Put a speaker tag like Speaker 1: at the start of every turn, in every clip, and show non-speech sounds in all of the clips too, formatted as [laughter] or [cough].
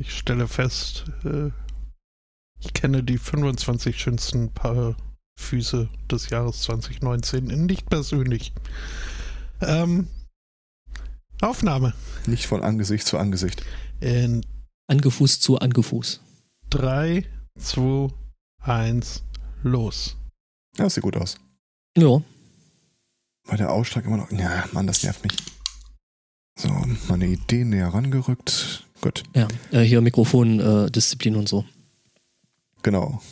Speaker 1: Ich stelle fest, äh, ich kenne die 25 schönsten Paar Füße des Jahres 2019 nicht persönlich. Ähm, Aufnahme.
Speaker 2: Nicht von Angesicht zu Angesicht.
Speaker 1: In
Speaker 3: Angefuß zu Angefuß.
Speaker 1: 3, 2, 1, los.
Speaker 2: Ja, das sieht gut aus.
Speaker 3: Ja.
Speaker 2: War der Ausschlag immer noch. Ja, Mann, das nervt mich. So, meine Idee näher rangerückt. Gut.
Speaker 3: Ja, äh, hier Mikrofondisziplin äh, Disziplin und so.
Speaker 2: Genau.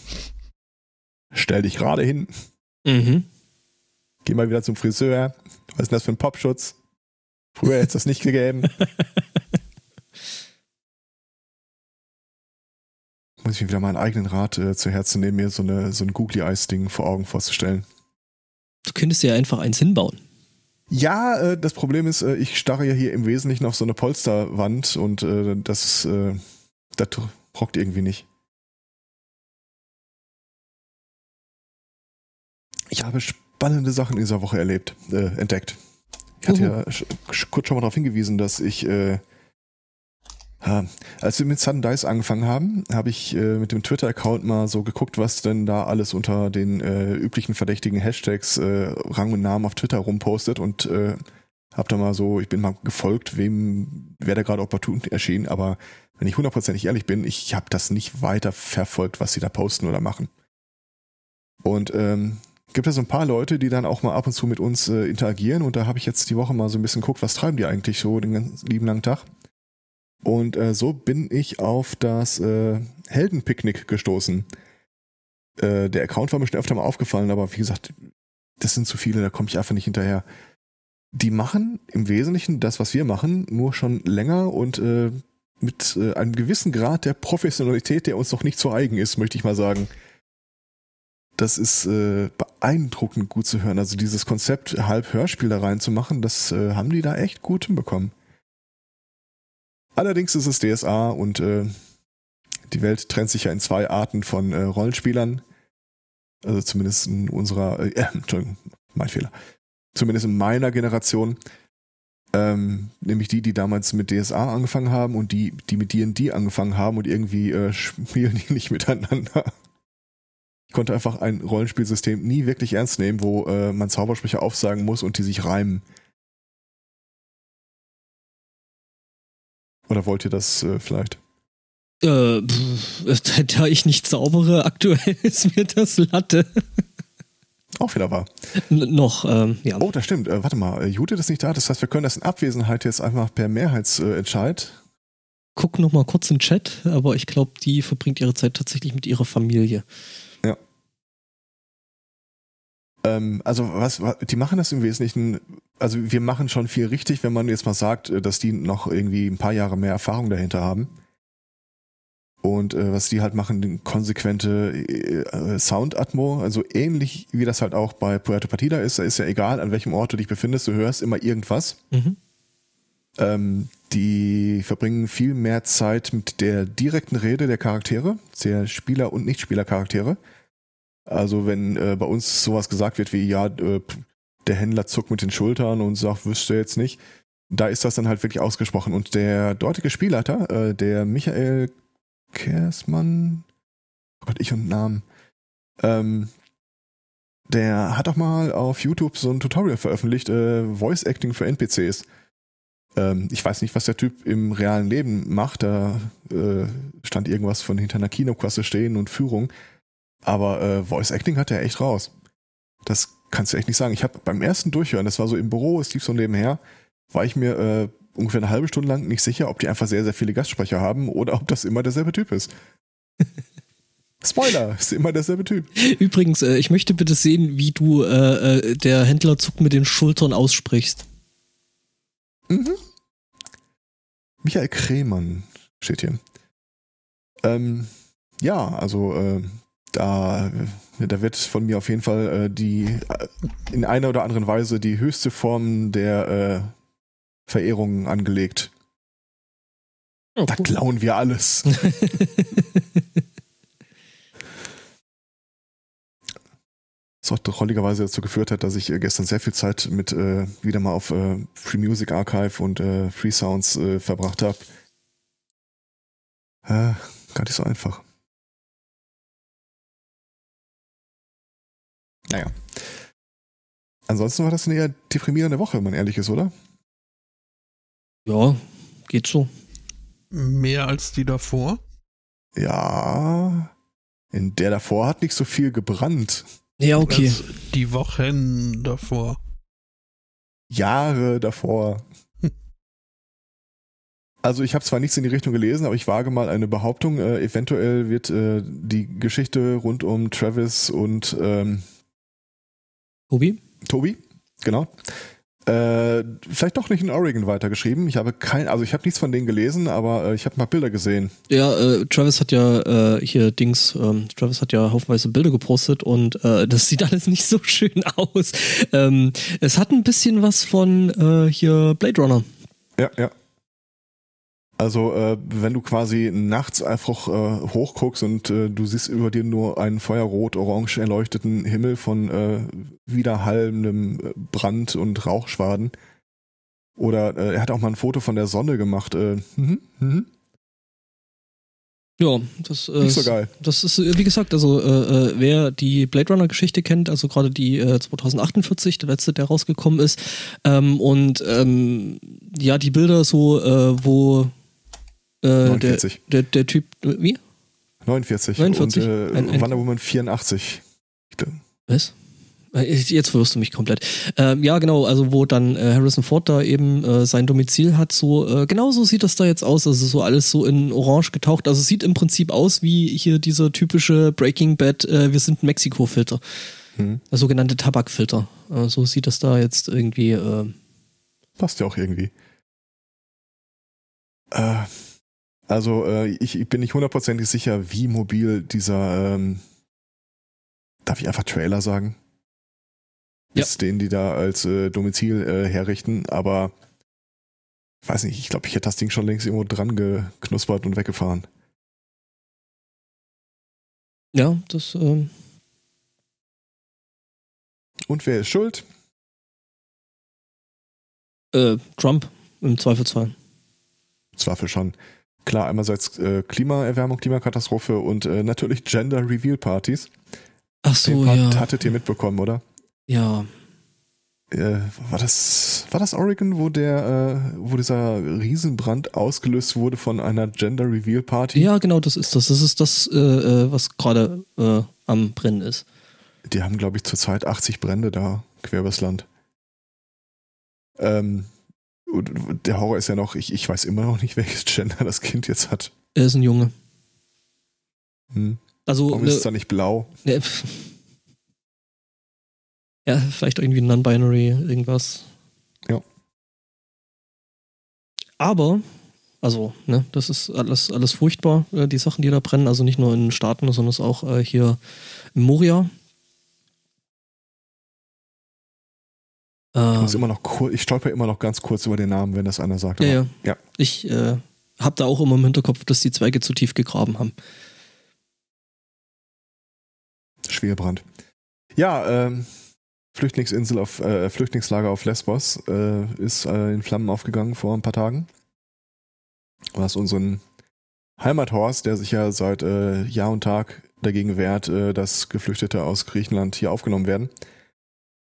Speaker 2: Stell dich gerade hin.
Speaker 3: Mhm.
Speaker 2: Geh mal wieder zum Friseur. Was ist denn das für ein Popschutz? Früher hätte es das nicht gegeben. [laughs] Muss ich mir wieder meinen eigenen Rat äh, zu Herzen nehmen, mir so, eine, so ein Googly-Eyes-Ding vor Augen vorzustellen.
Speaker 3: Du könntest dir einfach eins hinbauen.
Speaker 2: Ja, äh, das Problem ist, äh, ich starre ja hier im Wesentlichen auf so eine Polsterwand und äh, das, äh, das rockt irgendwie nicht. Ich habe spannende Sachen in dieser Woche erlebt, äh, entdeckt. Ich hatte ja kurz schon mal darauf hingewiesen, dass ich, äh, als wir mit Sudden Dice angefangen haben, habe ich äh, mit dem Twitter-Account mal so geguckt, was denn da alles unter den äh, üblichen verdächtigen Hashtags äh, Rang und Namen auf Twitter rumpostet und äh, habe da mal so, ich bin mal gefolgt, wem, wer da gerade opportun erschien, aber wenn ich hundertprozentig ehrlich bin, ich habe das nicht weiter verfolgt, was sie da posten oder machen. Und ähm, gibt es so ein paar Leute, die dann auch mal ab und zu mit uns äh, interagieren und da habe ich jetzt die Woche mal so ein bisschen geguckt, was treiben die eigentlich so den ganzen lieben langen Tag. Und äh, so bin ich auf das äh, Heldenpicknick gestoßen. Äh, der Account war mir schon öfter mal aufgefallen, aber wie gesagt, das sind zu viele, da komme ich einfach nicht hinterher. Die machen im Wesentlichen das, was wir machen, nur schon länger und äh, mit äh, einem gewissen Grad der Professionalität, der uns noch nicht zu eigen ist, möchte ich mal sagen das ist äh, beeindruckend gut zu hören. Also dieses Konzept, halb Hörspiel da reinzumachen, das äh, haben die da echt gut hinbekommen. Allerdings ist es DSA und äh, die Welt trennt sich ja in zwei Arten von äh, Rollenspielern. Also zumindest in unserer, äh, [laughs] Entschuldigung, mein Fehler. Zumindest in meiner Generation. Ähm, nämlich die, die damals mit DSA angefangen haben und die, die mit D&D angefangen haben und irgendwie äh, [laughs] spielen die nicht miteinander. Ich konnte einfach ein Rollenspielsystem nie wirklich ernst nehmen, wo äh, man Zaubersprüche aufsagen muss und die sich reimen. Oder wollt ihr das äh, vielleicht?
Speaker 3: Äh, pff, [laughs] da ich nicht zaubere, aktuell [laughs] ist mir das Latte.
Speaker 2: Auch wieder wahr.
Speaker 3: N noch, ähm, ja.
Speaker 2: Oh, das stimmt. Äh, warte mal, äh, Judith ist nicht da. Das heißt, wir können das in Abwesenheit jetzt einfach per Mehrheitsentscheid.
Speaker 3: Guck noch mal kurz im Chat, aber ich glaube, die verbringt ihre Zeit tatsächlich mit ihrer Familie.
Speaker 2: Ähm, also was, was, die machen das im Wesentlichen, also wir machen schon viel richtig, wenn man jetzt mal sagt, äh, dass die noch irgendwie ein paar Jahre mehr Erfahrung dahinter haben. Und äh, was die halt machen, konsequente äh, Sound-Atmo, also ähnlich wie das halt auch bei Puerto Partida ist, da ist ja egal, an welchem Ort du dich befindest, du hörst immer irgendwas. Mhm. Ähm, die verbringen viel mehr Zeit mit der direkten Rede der Charaktere, der Spieler- und Nichtspieler-Charaktere. Also wenn äh, bei uns sowas gesagt wird wie, ja, äh, der Händler zuckt mit den Schultern und sagt, wüsste jetzt nicht, da ist das dann halt wirklich ausgesprochen. Und der dortige Spielleiter, äh, der Michael Kersmann, oh Gott, ich und Namen, ähm, der hat auch mal auf YouTube so ein Tutorial veröffentlicht, äh, Voice Acting für NPCs. Ähm, ich weiß nicht, was der Typ im realen Leben macht. Da äh, stand irgendwas von hinter einer Kinokasse stehen und Führung. Aber äh, Voice Acting hat er echt raus. Das kannst du echt nicht sagen. Ich habe beim ersten Durchhören, das war so im Büro, es lief so nebenher, war ich mir äh, ungefähr eine halbe Stunde lang nicht sicher, ob die einfach sehr, sehr viele Gastsprecher haben oder ob das immer derselbe Typ ist. [laughs] Spoiler, ist immer derselbe Typ.
Speaker 3: Übrigens, äh, ich möchte bitte sehen, wie du äh, äh, der Händler zuckt mit den Schultern aussprichst.
Speaker 2: Mhm. Michael Kremann steht hier. Ähm, ja, also äh, da, da wird von mir auf jeden Fall äh, die äh, in einer oder anderen Weise die höchste Form der äh, Verehrung angelegt. Oh, da klauen wir alles. [laughs] Was auch drolligerweise dazu geführt hat, dass ich äh, gestern sehr viel Zeit mit äh, wieder mal auf äh, Free Music Archive und äh, Free Sounds äh, verbracht habe. Äh, gar nicht so einfach. Naja. Ansonsten war das eine eher deprimierende Woche, wenn man ehrlich ist, oder?
Speaker 3: Ja, geht so.
Speaker 1: Mehr als die davor.
Speaker 2: Ja. In der davor hat nicht so viel gebrannt.
Speaker 3: Ja, okay.
Speaker 1: Als die Wochen davor.
Speaker 2: Jahre davor. [laughs] Also ich habe zwar nichts in die Richtung gelesen, aber ich wage mal eine Behauptung. Äh, eventuell wird äh, die Geschichte rund um Travis und ähm,
Speaker 3: Tobi?
Speaker 2: Tobi, genau. Äh, vielleicht doch nicht in Oregon weitergeschrieben. Ich habe kein, also ich habe nichts von denen gelesen, aber äh, ich habe mal Bilder gesehen.
Speaker 3: Ja, äh, Travis hat ja äh, hier Dings, ähm, Travis hat ja haufenweise Bilder gepostet und äh, das sieht alles nicht so schön aus. Ähm, es hat ein bisschen was von äh, hier Blade Runner.
Speaker 2: Ja, ja. Also äh, wenn du quasi nachts einfach äh, hochguckst und äh, du siehst über dir nur einen feuerrot-orange erleuchteten Himmel von äh, widerhallendem äh, Brand und Rauchschwaden. Oder äh, er hat auch mal ein Foto von der Sonne gemacht. Äh, mhm, mhm.
Speaker 3: Ja, das äh,
Speaker 2: Nicht so geil.
Speaker 3: Das ist, wie gesagt, also äh, äh, wer die Blade Runner Geschichte kennt, also gerade die äh, 2048, der letzte, der rausgekommen ist, ähm, und ähm, ja, die Bilder so, äh, wo äh, der,
Speaker 2: 49.
Speaker 3: der, der Typ, wie?
Speaker 2: 49.
Speaker 3: 49?
Speaker 2: Und äh,
Speaker 3: Ein- ein-
Speaker 2: Wonder Woman 84.
Speaker 3: Was? Äh, Jetzt verwirrst du mich komplett. Ähm, ja, genau, also wo dann äh, Harrison Ford da eben äh, sein Domizil hat, so äh, genau so sieht das da jetzt aus. Also so alles so in Orange getaucht. Also sieht im Prinzip aus wie hier dieser typische Breaking Bad, äh, wir sind ein Mexiko-Filter.
Speaker 2: Hm.
Speaker 3: Der sogenannte Tabakfilter. Äh, so sieht das da jetzt irgendwie. Äh,
Speaker 2: Passt ja auch irgendwie. Äh, also äh, ich, ich bin nicht hundertprozentig sicher, wie mobil dieser, ähm, darf ich einfach Trailer sagen?
Speaker 3: Ja.
Speaker 2: Ist den, die da als äh, Domizil äh, herrichten, aber weiß nicht, ich glaube, ich hätte das Ding schon längst irgendwo dran geknuspert und weggefahren.
Speaker 3: ja, das. ähm,
Speaker 2: Und wer ist schuld?
Speaker 3: äh, Trump im Zweifelsfall.
Speaker 2: Zweifel schon. Klar, einerseits äh, Klimaerwärmung, Klimakatastrophe und äh, natürlich Gender Reveal Partys.
Speaker 3: Ach
Speaker 2: Den
Speaker 3: so,
Speaker 2: Part
Speaker 3: ja.
Speaker 2: hattet ihr mitbekommen, oder?
Speaker 3: Ja.
Speaker 2: äh, war das war das Oregon, wo der äh, wo dieser Riesenbrand ausgelöst wurde von einer Gender Reveal Party?
Speaker 3: Ja, genau, das ist das. Das ist das, äh, äh, was gerade am Brennen ist.
Speaker 2: Die haben glaube ich zurzeit 80 Brände da quer übers Land. Ähm, und der Horror ist ja noch, ich, ich weiß immer noch nicht, [laughs] welches Gender das Kind jetzt hat.
Speaker 3: Er ist ein Junge.
Speaker 2: Hm.
Speaker 3: Also,
Speaker 2: Warum
Speaker 3: ne,
Speaker 2: ist es da nicht blau?
Speaker 3: ne, ja, vielleicht irgendwie non-binary, irgendwas.
Speaker 2: Ja.
Speaker 3: Aber, also, ne, das ist alles, alles furchtbar, äh, die Sachen, die da brennen. Also nicht nur in Staaten, sondern auch äh, hier in Moria.
Speaker 2: Ich,
Speaker 3: Äh,
Speaker 2: muss immer noch kur ich stolper immer noch ganz kurz über den Namen, wenn das einer sagt.
Speaker 3: ja,
Speaker 2: aber-
Speaker 3: ja.
Speaker 2: ja.
Speaker 3: Ich äh, habe da auch immer im Hinterkopf, dass die Zweige zu tief gegraben haben.
Speaker 2: Schwerbrand. Ja, ähm, Flüchtlingsinsel auf äh, Flüchtlingslager auf Lesbos äh, ist äh, in Flammen aufgegangen vor ein paar Tagen. Was unseren Heimathorst, der sich ja seit äh, Jahr und Tag dagegen wehrt, äh, dass Geflüchtete aus Griechenland hier aufgenommen werden,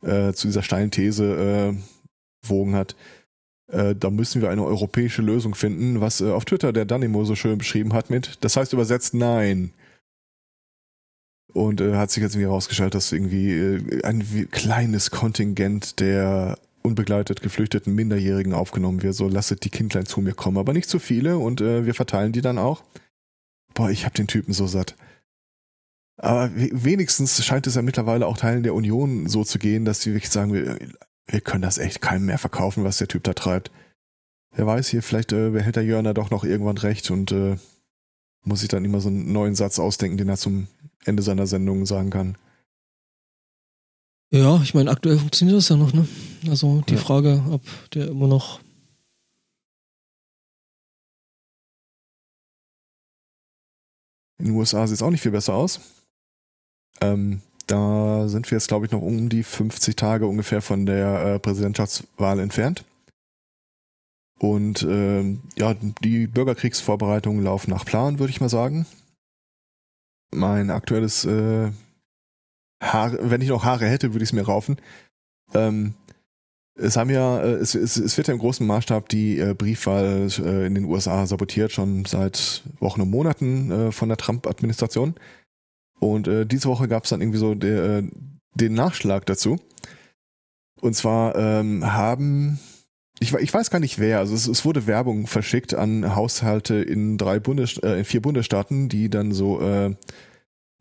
Speaker 2: äh, zu dieser steilen These äh, wogen hat. Äh, da müssen wir eine europäische Lösung finden, was äh, auf Twitter der Danimo so schön beschrieben hat mit, das heißt übersetzt nein. Und äh, hat sich jetzt irgendwie herausgestellt, dass irgendwie äh, ein kleines Kontingent der unbegleitet geflüchteten Minderjährigen aufgenommen wird. So lasset die Kindlein zu mir kommen, aber nicht zu viele und äh, wir verteilen die dann auch. Boah, ich hab den Typen so satt. Aber we- wenigstens scheint es ja mittlerweile auch Teilen der Union so zu gehen, dass sie wirklich sagen, wir, wir können das echt keinem mehr verkaufen, was der Typ da treibt. Wer weiß hier, vielleicht äh, behält der Jörner doch noch irgendwann recht und äh, muss sich dann immer so einen neuen Satz ausdenken, den er zum Ende seiner Sendung sagen kann.
Speaker 3: Ja, ich meine, aktuell funktioniert das ja noch, ne? Also die
Speaker 2: Ja.
Speaker 3: Frage, ob der immer noch.
Speaker 2: In den USA sieht es auch nicht viel besser aus. Ähm, da sind wir jetzt, glaube ich, noch um die 50 Tage ungefähr von der äh, Präsidentschaftswahl entfernt. Und ähm, ja, die Bürgerkriegsvorbereitungen laufen nach Plan, würde ich mal sagen. Mein aktuelles äh, Haare, wenn ich noch Haare hätte, würde ich es mir raufen. Ähm, es haben ja, äh, es, es, es wird ja im großen Maßstab die äh, Briefwahl äh, in den USA sabotiert, schon seit Wochen und Monaten äh, von der Trump-Administration. Und äh, diese Woche gab es dann irgendwie so der, äh, den Nachschlag dazu. Und zwar ähm, haben, ich, ich weiß gar nicht wer, also es, es wurde Werbung verschickt an Haushalte in drei Bundes, äh, in vier Bundesstaaten, die dann so äh,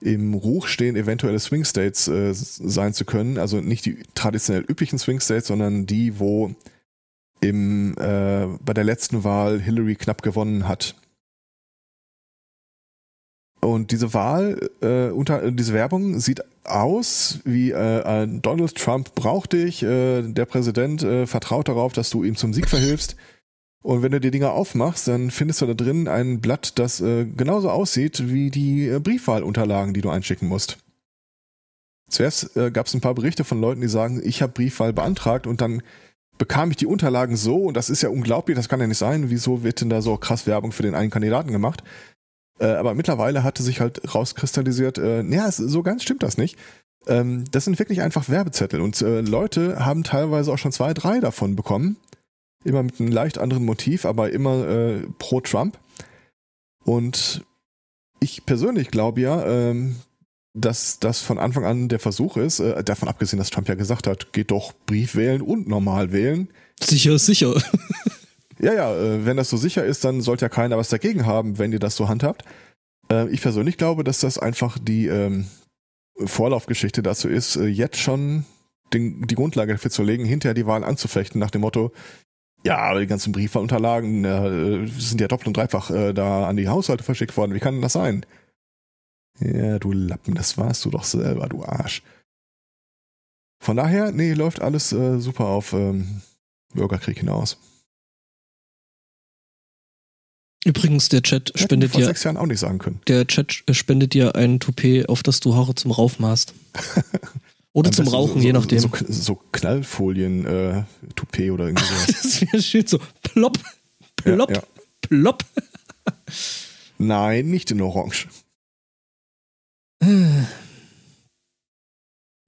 Speaker 2: im Ruch stehen, eventuelle Swing States äh, sein zu können. Also nicht die traditionell üblichen Swing States, sondern die, wo im, äh, bei der letzten Wahl Hillary knapp gewonnen hat. Und diese Wahl, äh, unter diese Werbung sieht aus wie äh, Donald Trump braucht dich, äh, der Präsident äh, vertraut darauf, dass du ihm zum Sieg verhilfst. Und wenn du die Dinger aufmachst, dann findest du da drin ein Blatt, das äh, genauso aussieht wie die äh, Briefwahlunterlagen, die du einschicken musst. Zuerst äh, gab es ein paar Berichte von Leuten, die sagen, ich habe Briefwahl beantragt und dann bekam ich die Unterlagen so und das ist ja unglaublich, das kann ja nicht sein. Wieso wird denn da so krass Werbung für den einen Kandidaten gemacht? Äh, aber mittlerweile hatte sich halt rauskristallisiert, äh, naja, so ganz stimmt das nicht. Ähm, das sind wirklich einfach Werbezettel und äh, Leute haben teilweise auch schon zwei, drei davon bekommen. Immer mit einem leicht anderen Motiv, aber immer äh, pro Trump. Und ich persönlich glaube ja, ähm, dass das von Anfang an der Versuch ist, äh, davon abgesehen, dass Trump ja gesagt hat, geht doch Brief wählen und normal wählen.
Speaker 3: Sicher, sicher. [laughs]
Speaker 2: Ja, ja, äh, wenn das so sicher ist, dann sollte ja keiner was dagegen haben, wenn ihr das so handhabt. Äh, ich persönlich glaube, dass das einfach die ähm, Vorlaufgeschichte dazu ist, äh, jetzt schon die Grundlage dafür zu legen, hinterher die Wahl anzufechten, nach dem Motto, ja, aber die ganzen Briefwahlunterlagen sind ja doppelt und dreifach da an die Haushalte verschickt worden. Wie kann denn das sein? Ja, du Lappen, das warst du doch selber, du Arsch. Von daher, nee, läuft alles äh, super auf ähm, Bürgerkrieg hinaus.
Speaker 3: Übrigens, der Chat
Speaker 2: Hätten
Speaker 3: spendet
Speaker 2: vor
Speaker 3: dir,
Speaker 2: sechs Jahren auch nicht sagen können.
Speaker 3: der Chat spendet dir ein Toupet, auf das du Haare zum Raufen hast. [laughs] Oder
Speaker 2: Am
Speaker 3: zum Rauchen,
Speaker 2: so,
Speaker 3: je nachdem.
Speaker 2: So, so Knallfolien, äh, Toupet oder irgendwie sowas. [laughs]
Speaker 3: das wäre schön so plopp, plopp,
Speaker 2: Ja, ja.
Speaker 3: plopp.
Speaker 2: Nein, nicht in Orange. [sighs]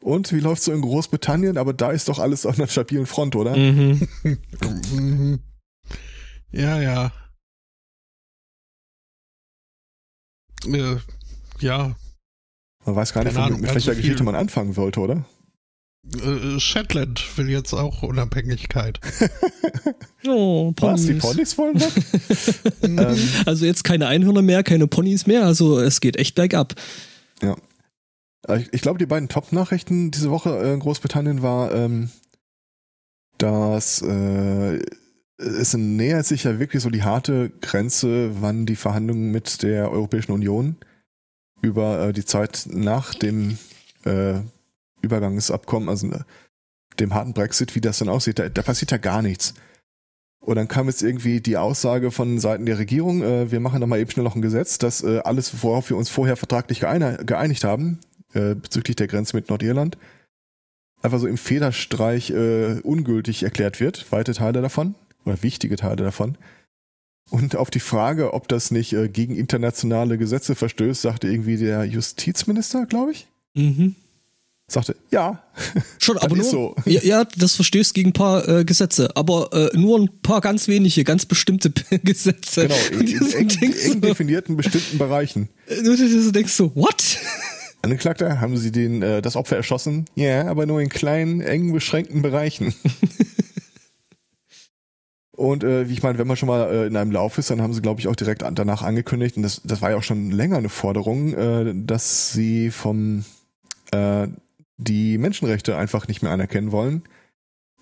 Speaker 2: Und wie läuft's so in Großbritannien? Aber da ist doch alles auf einer stabilen Front, oder?
Speaker 3: Mhm. [laughs]
Speaker 1: Ja, ja. Äh, ja,
Speaker 2: Man weiß gar nicht,
Speaker 1: Ahnung,
Speaker 2: mit welcher
Speaker 1: viel-
Speaker 2: Geschichte man anfangen wollte, oder?
Speaker 1: äh, Shetland will jetzt auch Unabhängigkeit. [laughs]
Speaker 3: Oh,
Speaker 2: Was? Die
Speaker 3: Ponys.
Speaker 2: Ponys wollen weg? [laughs] ähm,
Speaker 3: Also jetzt keine Einhörner mehr, keine Ponys mehr, also es geht echt bergab.
Speaker 2: ja. Äh, Ich, ich glaube, die beiden Top-Nachrichten diese Woche in Großbritannien war, ähm, dass äh, es nähert sich ja wirklich so die harte Grenze, wann die Verhandlungen mit der Europäischen Union über äh, die Zeit nach dem äh, Übergangsabkommen, also äh, dem harten Brexit, wie das dann aussieht, da, da passiert ja gar nichts. Und dann kam jetzt irgendwie die Aussage von Seiten der Regierung, äh, wir machen da mal eben schnell noch ein Gesetz, dass äh, alles, worauf wir uns vorher vertraglich geeini- geeinigt haben, äh, bezüglich der Grenze mit Nordirland, einfach so im Federstreich ungültig erklärt wird, weite Teile davon, oder wichtige Teile davon. Und auf die Frage, ob das nicht äh, gegen internationale Gesetze verstößt, sagte irgendwie der Justizminister, glaube ich,
Speaker 3: Mhm.
Speaker 2: sagte, ja,
Speaker 3: Schon, [laughs] aber nur,
Speaker 2: so.
Speaker 3: ja, ja, das verstößt gegen ein paar äh, Gesetze, aber äh, nur ein paar ganz wenige, ganz bestimmte [laughs] Gesetze.
Speaker 2: Genau, in, in eng, eng
Speaker 3: so,
Speaker 2: definierten bestimmten Bereichen. [laughs]
Speaker 3: du, du denkst so, what?
Speaker 2: Angeklagter, haben Sie den, äh, das Opfer erschossen? Ja, aber nur in kleinen, eng beschränkten Bereichen. Und äh, wie ich meine, wenn man schon mal äh, in einem Lauf ist, dann haben sie, glaube ich, auch direkt an, danach angekündigt, und das, das war ja auch schon länger eine Forderung, äh, dass sie vom äh, die Menschenrechte einfach nicht mehr anerkennen wollen.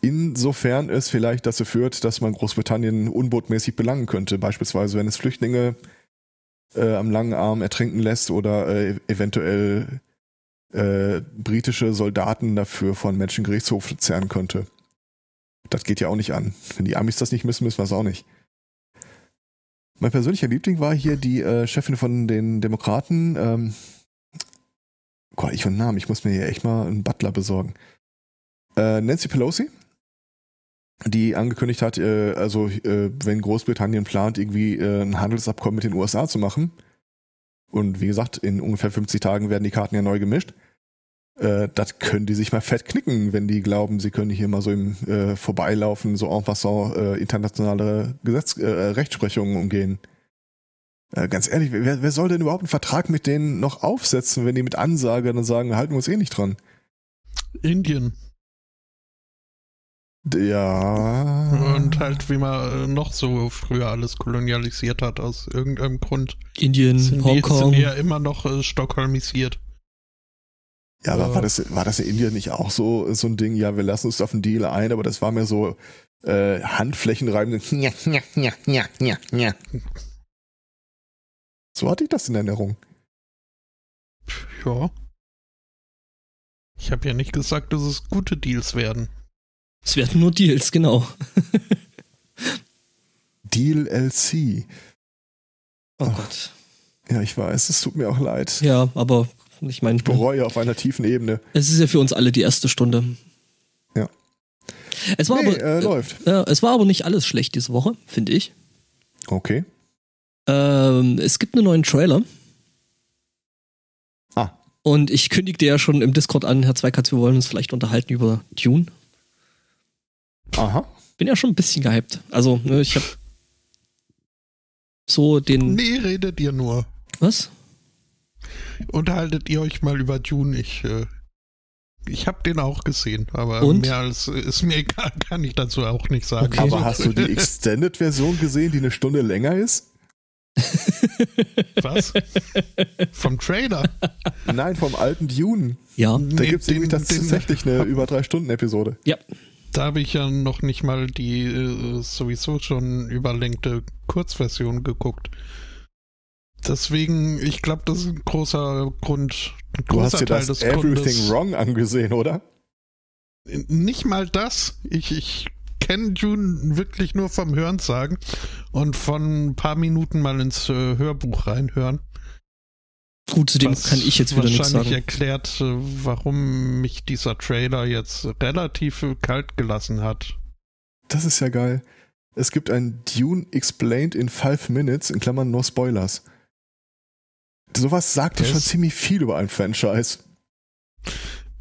Speaker 2: Insofern es vielleicht dazu führt, dass man Großbritannien unbotmäßig belangen könnte. Beispielsweise, wenn es Flüchtlinge äh, am langen Arm ertrinken lässt oder äh, eventuell äh, britische Soldaten dafür von Menschengerichtshof zerren könnte. Das geht ja auch nicht an. Wenn die Amis das nicht müssen, müssen wir es auch nicht. Mein persönlicher Liebling war hier die äh, Chefin von den Demokraten. Ähm, Gott, ich von Namen, ich muss mir hier echt mal einen Butler besorgen. Äh, Nancy Pelosi. die angekündigt hat, äh, also äh, wenn Großbritannien plant, irgendwie äh, ein Handelsabkommen mit den USA zu machen, und wie gesagt, in ungefähr 50 Tagen werden die Karten ja neu gemischt, äh, das können die sich mal fett knicken, wenn die glauben, sie können hier mal so im äh, Vorbeilaufen, so en passant äh, internationale Gesetz, äh, Rechtsprechungen umgehen. Äh, ganz ehrlich, wer, wer soll denn überhaupt einen Vertrag mit denen noch aufsetzen, wenn die mit Ansage dann sagen, halten wir uns eh nicht dran?
Speaker 1: Indien.
Speaker 2: Ja.
Speaker 1: Und halt, wie man äh, noch so früher alles kolonialisiert hat, aus irgendeinem Grund.
Speaker 3: Indien,
Speaker 1: Sind die,
Speaker 3: Hongkong.
Speaker 1: sind die ja immer noch äh, stockholmisiert.
Speaker 2: Ja, aber
Speaker 1: Ja.
Speaker 2: war das, war das in Indien nicht auch so, so ein Ding? Ja, wir lassen uns auf einen Deal ein, aber das war mir so äh, Handflächen reiben. Ja, [laughs] ja, ja, ja, ja, ja. So hatte ich das in Erinnerung.
Speaker 1: Ja. Ich habe ja nicht gesagt, dass es gute Deals werden.
Speaker 3: Es werden nur Deals, genau. [laughs]
Speaker 2: Deal LC.
Speaker 3: Oh
Speaker 2: Ach.
Speaker 3: Gott.
Speaker 2: Ja, ich weiß, es tut mir auch leid.
Speaker 3: Ja, aber ich meine,
Speaker 2: Ich bereue auf einer tiefen Ebene.
Speaker 3: es ist ja für uns alle die erste Stunde.
Speaker 2: Ja.
Speaker 3: Es war
Speaker 2: Nee,
Speaker 3: aber,
Speaker 2: äh, läuft.
Speaker 3: Ja, es war aber nicht alles schlecht diese Woche, finde ich.
Speaker 2: Okay.
Speaker 3: Ähm, es gibt einen neuen Trailer.
Speaker 2: Ah.
Speaker 3: Und ich kündigte ja schon im Discord an, Herr Zweikatz, wir wollen uns vielleicht unterhalten über Dune.
Speaker 2: Aha.
Speaker 3: Bin ja schon ein bisschen gehypt. Also, ne, ich habe [laughs] so den.
Speaker 1: Nee, redet ihr nur.
Speaker 3: Was?
Speaker 1: Unterhaltet ihr euch mal über Dune. Ich, äh, ich habe den auch gesehen, aber
Speaker 3: Und?
Speaker 1: mehr als ist mir egal, [laughs] kann ich dazu auch nicht sagen.
Speaker 3: Okay.
Speaker 2: Aber hast du die Extended-Version gesehen, die eine Stunde länger ist? [laughs]
Speaker 1: Was? Vom Trailer?
Speaker 2: Nein, vom alten Dune.
Speaker 3: Ja.
Speaker 2: Da
Speaker 1: Nee,
Speaker 2: gibt es nämlich tatsächlich eine über drei Stunden Episode.
Speaker 3: Ja.
Speaker 1: Da habe ich ja noch nicht mal die äh, sowieso schon überlängte Kurzversion geguckt. Deswegen, ich glaube, das ist ein großer Grund, ein
Speaker 2: Du hast
Speaker 1: großer
Speaker 2: dir
Speaker 1: Teil
Speaker 2: das
Speaker 1: des
Speaker 2: Everything
Speaker 1: Grundes.
Speaker 2: Wrong angesehen, oder?
Speaker 1: Nicht mal das. Ich, ich kenne Dune wirklich nur vom Hörensagen und von ein paar Minuten mal ins äh, Hörbuch reinhören.
Speaker 3: Gut, zu dem
Speaker 1: was
Speaker 3: kann ich jetzt wieder nichts
Speaker 1: wahrscheinlich
Speaker 3: sagen.
Speaker 1: erklärt, äh, warum mich dieser Trailer jetzt relativ kalt gelassen hat.
Speaker 2: Das ist ja geil. Es gibt ein Dune Explained in 5 Minutes, in Klammern no Spoilers. Sowas sagt ja schon ziemlich viel über ein Franchise.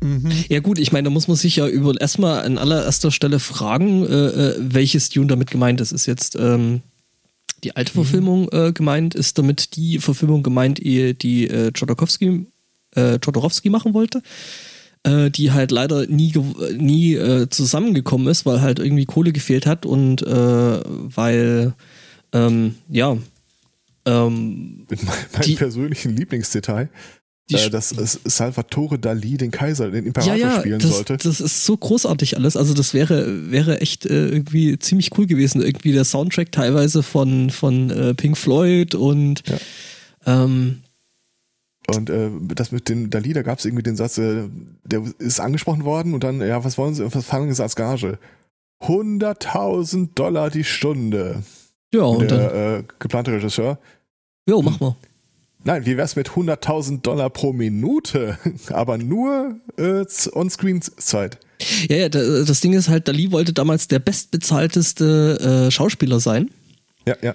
Speaker 1: Mhm.
Speaker 3: Ja gut, ich meine, da muss man sich ja über erstmal an allererster Stelle fragen, äh, äh, welches Dune damit gemeint ist. Ist jetzt ähm, die alte Verfilmung äh, gemeint? Ist damit die Verfilmung gemeint, die, die äh, Jodorowsky, äh, Jodorowsky machen wollte? Äh, die halt leider nie, gew- nie äh, zusammengekommen ist, weil halt irgendwie Kohle gefehlt hat und äh, weil, ähm, ja, ähm,
Speaker 2: Mit mein- meinem
Speaker 3: Die-
Speaker 2: persönlichen Lieblingsdetail, äh, dass Salvatore Dali den Kaiser, den Imperator
Speaker 3: ja, ja,
Speaker 2: spielen
Speaker 3: das,
Speaker 2: sollte.
Speaker 3: das ist so großartig alles. Also das wäre, wäre echt äh, irgendwie ziemlich cool gewesen. Irgendwie der Soundtrack teilweise von, von äh, Pink Floyd und
Speaker 2: Ja.
Speaker 3: ähm,
Speaker 2: Und äh, das mit dem Dali, da gab es irgendwie den Satz, äh, der ist angesprochen worden und dann, ja, was wollen Sie, was fangen Sie als Gage? 100.000 Dollar die Stunde.
Speaker 3: ja, und
Speaker 2: Und
Speaker 3: dann,
Speaker 2: der äh, geplante Regisseur,
Speaker 3: jo, mach mal.
Speaker 2: nein, wie wär's mit 100.000 Dollar pro Minute? [laughs] Aber nur äh, On-Screen-Zeit.
Speaker 3: Ja, ja, da- das Ding ist halt, Dali wollte damals der bestbezahlteste äh, Schauspieler sein.
Speaker 2: Ja, ja.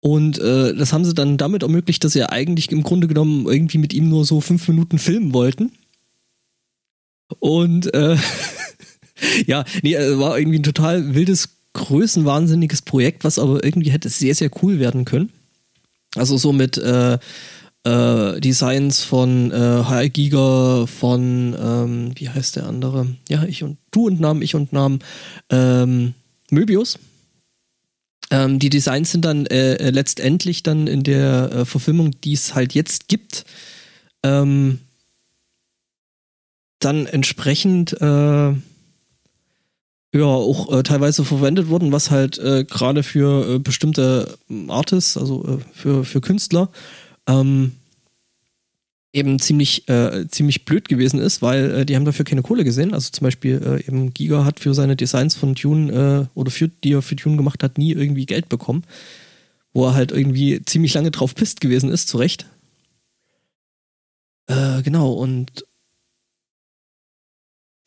Speaker 3: Und äh, das haben sie dann damit ermöglicht, dass sie eigentlich im Grunde genommen irgendwie mit ihm nur so fünf Minuten filmen wollten. Und äh, [laughs] ja, nee, äh, war irgendwie ein total wildes, größenwahnsinniges Projekt, was aber irgendwie hätte sehr, sehr cool werden können. Also so mit äh, äh, Designs von äh, HR Giga, von, ähm, wie heißt der andere? Ja, ich und du und Namen, ich und Namen, ähm, Möbius. Ähm, die Designs sind dann äh, äh, letztendlich dann in der äh, Verfilmung, die es halt jetzt gibt, ähm, dann entsprechend äh, ja auch äh, teilweise verwendet worden, was halt äh, gerade für äh, bestimmte Artists, also äh, für, für Künstler, ähm, eben ziemlich, äh, ziemlich blöd gewesen ist, weil äh, die haben dafür keine Kohle gesehen. Also zum Beispiel eben Giga hat für seine Designs von Dune äh, oder für, die er für Dune gemacht hat, nie irgendwie Geld bekommen. Wo er halt irgendwie ziemlich lange drauf pisst gewesen ist, zu Recht. Genau, und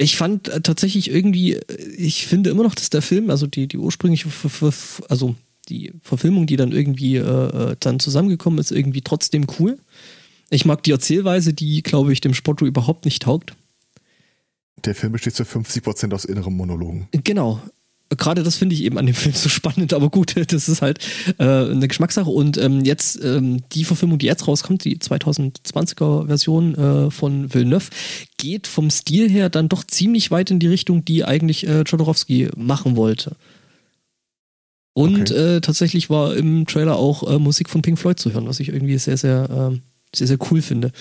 Speaker 3: Ich fand äh, tatsächlich irgendwie, äh, ich finde immer noch, dass der Film, also die, die ursprüngliche, also die Verfilmung, die dann irgendwie äh, äh, dann zusammengekommen ist, irgendwie trotzdem cool. Ich mag die Erzählweise, die, glaube ich, dem Spotto überhaupt nicht taugt.
Speaker 2: Der Film besteht zu 50% aus inneren Monologen.
Speaker 3: Genau. Gerade das finde ich eben an dem [laughs] Film so spannend, aber gut, das ist halt äh, eine Geschmackssache. Und ähm, jetzt ähm, die Verfilmung, die jetzt rauskommt, die 2020er Version äh, von Villeneuve, geht vom Stil her dann doch ziemlich weit in die Richtung, die eigentlich äh, Jodorowsky machen wollte. Und
Speaker 2: Okay.
Speaker 3: äh, tatsächlich war im Trailer auch äh, Musik von Pink Floyd zu hören, was ich irgendwie sehr, sehr, ähm, sehr, sehr cool finde.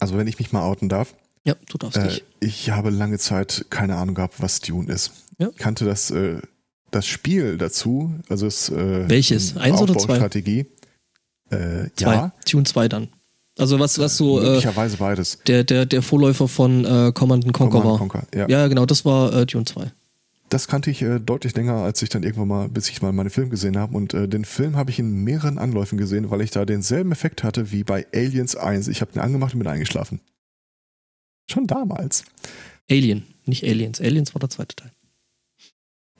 Speaker 2: Also wenn ich mich mal outen darf,
Speaker 3: Ja, du darfst
Speaker 2: äh,
Speaker 3: dich.
Speaker 2: ich habe lange Zeit keine Ahnung gehabt, was Dune ist.
Speaker 3: Ja.
Speaker 2: Kannte das, äh, das Spiel dazu, also es äh,
Speaker 3: Welches? Eins oder zwei?
Speaker 2: Strategie. Äh,
Speaker 3: Zwei.
Speaker 2: ja,
Speaker 3: Tune 2 dann. Also was, was so äh,
Speaker 2: möglicherweise beides.
Speaker 3: der, der, der Vorläufer von äh, Command and Conquer war.
Speaker 2: Conquer, ja.
Speaker 3: Ja, genau, das war äh, Dune 2.
Speaker 2: Das kannte ich äh, deutlich länger, als ich dann irgendwann mal, bis ich mal meine Film gesehen habe. Und äh, den Film habe ich in mehreren Anläufen gesehen, weil ich da denselben Effekt hatte wie bei Aliens 1. Ich habe den angemacht und bin eingeschlafen. Schon damals.
Speaker 3: Alien, nicht Aliens. Aliens war der zweite Teil.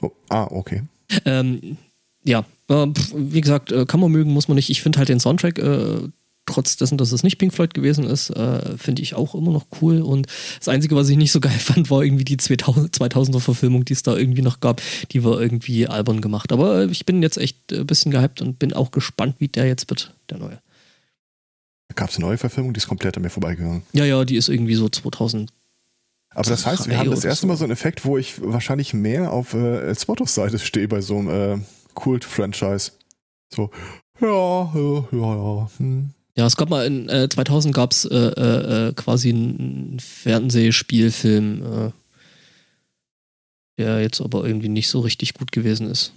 Speaker 2: Oh, ah, okay.
Speaker 3: Ähm, ja, äh, wie gesagt, äh, kann man mögen, muss man nicht. Ich finde halt den Soundtrack, äh, trotz dessen, dass es nicht Pink Floyd gewesen ist, äh, finde ich auch immer noch cool. Und das Einzige, was ich nicht so [laughs] geil fand, war irgendwie die 2000, 2000er Verfilmung, die es da irgendwie noch gab. Die war irgendwie albern gemacht. Aber äh, ich bin jetzt echt ein bisschen gehypt und bin auch gespannt, wie der jetzt wird, der neue.
Speaker 2: Gab es eine neue Verfilmung, die ist komplett an mir vorbeigegangen.
Speaker 3: Ja, ja, die ist irgendwie so 2000.
Speaker 2: Aber das heißt, wir haben das erste
Speaker 3: so.
Speaker 2: Mal so einen Effekt, wo ich wahrscheinlich mehr auf äh, El Spottos Seite stehe bei so einem äh, Kult-Franchise. So, ja, ja, ja, ja. Hm.
Speaker 3: Ja, es gab mal in äh, 2000 gab es äh, äh, quasi einen Fernsehspielfilm, äh, der jetzt aber irgendwie nicht so richtig gut gewesen ist.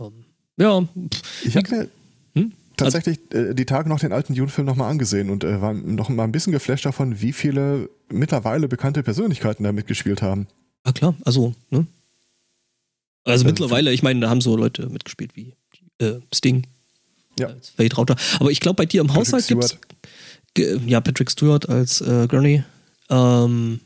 Speaker 3: Ähm, ja, pff,
Speaker 2: Ich habe mir? Tatsächlich äh, die Tage noch den alten Dune-Film nochmal angesehen und äh, war noch mal ein bisschen geflasht davon, wie viele mittlerweile bekannte Persönlichkeiten da mitgespielt haben.
Speaker 3: ah klar, also, ne? Also
Speaker 2: Also,
Speaker 3: mittlerweile, ich meine, da haben so Leute mitgespielt wie äh, Sting,
Speaker 2: Ja.
Speaker 3: als Fade Rauter. Aber ich glaube, bei dir im
Speaker 2: Patrick
Speaker 3: Haushalt gibt's
Speaker 2: Stewart.
Speaker 3: Ge- ja, Patrick Stewart als äh, Gurney. Ähm,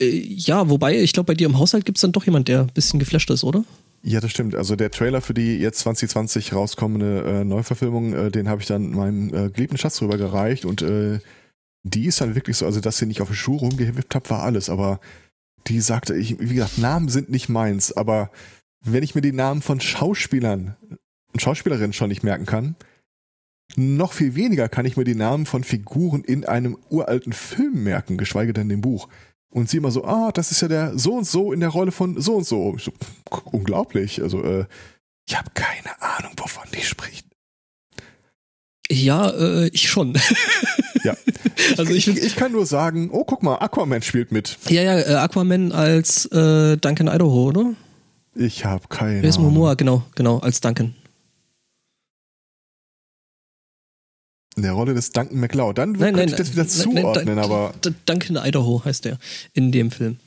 Speaker 3: äh, ja, wobei, ich glaube, bei dir im Haushalt gibt es dann doch jemand, der ein bisschen geflasht ist, oder?
Speaker 2: Ja, das stimmt. Also der Trailer für die jetzt 2020 rauskommende äh, Neuverfilmung, äh, den habe ich dann meinem äh, geliebten Schatz rübergereicht und äh, die ist dann wirklich so, also dass sie nicht auf die Schuhe rumgewippt habe, war alles, aber die sagte, ich, wie gesagt, Namen sind nicht meins, aber wenn ich mir die Namen von Schauspielern und Schauspielerinnen schon nicht merken kann, noch viel weniger kann ich mir die Namen von Figuren in einem uralten Film merken, geschweige denn dem Buch. Und sie immer so, ah, das ist ja der so und so in der Rolle von so und so. So unglaublich. Also, äh, ich habe keine Ahnung, wovon die spricht.
Speaker 3: Ja, äh, ich schon. [laughs]
Speaker 2: Ja.
Speaker 3: also ich,
Speaker 2: ich, ich kann nur sagen, oh, guck mal, Aquaman spielt mit.
Speaker 3: ja, ja, äh, Aquaman als äh, Duncan Idaho, oder?
Speaker 2: Ich habe keine Ahnung.
Speaker 3: Momoa, genau, genau, als Duncan.
Speaker 2: In der Rolle des Duncan McLeod. Dann
Speaker 3: Nein,
Speaker 2: könnte
Speaker 3: nein,
Speaker 2: ich das wieder
Speaker 3: nein,
Speaker 2: zuordnen, aber
Speaker 3: Duncan Idaho heißt er in dem Film.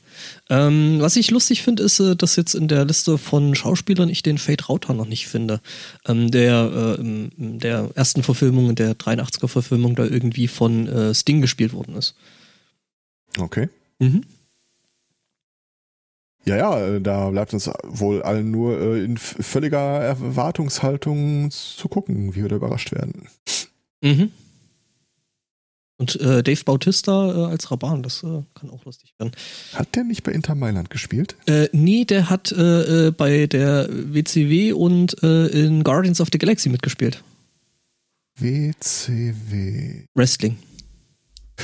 Speaker 3: Ähm, was ich lustig finde, ist, äh, dass jetzt in der Liste von Schauspielern ich den Fate Rauter noch nicht finde. Ähm, der äh, der ersten Verfilmung, in der 83er Verfilmung, da irgendwie von äh, Sting gespielt worden ist.
Speaker 2: okay.
Speaker 3: Mhm.
Speaker 2: Ja, ja, äh, da bleibt uns wohl allen nur äh, in völliger Erwartungshaltung zu gucken, wie wir da überrascht werden.
Speaker 3: Mhm. Und äh, Dave Bautista äh, als Raban, das äh, kann auch lustig werden.
Speaker 2: Hat der nicht bei Inter Mailand gespielt?
Speaker 3: Äh, nee, der hat äh, äh, bei der WCW und äh, in Guardians of the Galaxy mitgespielt.
Speaker 2: WCW.
Speaker 3: Wrestling.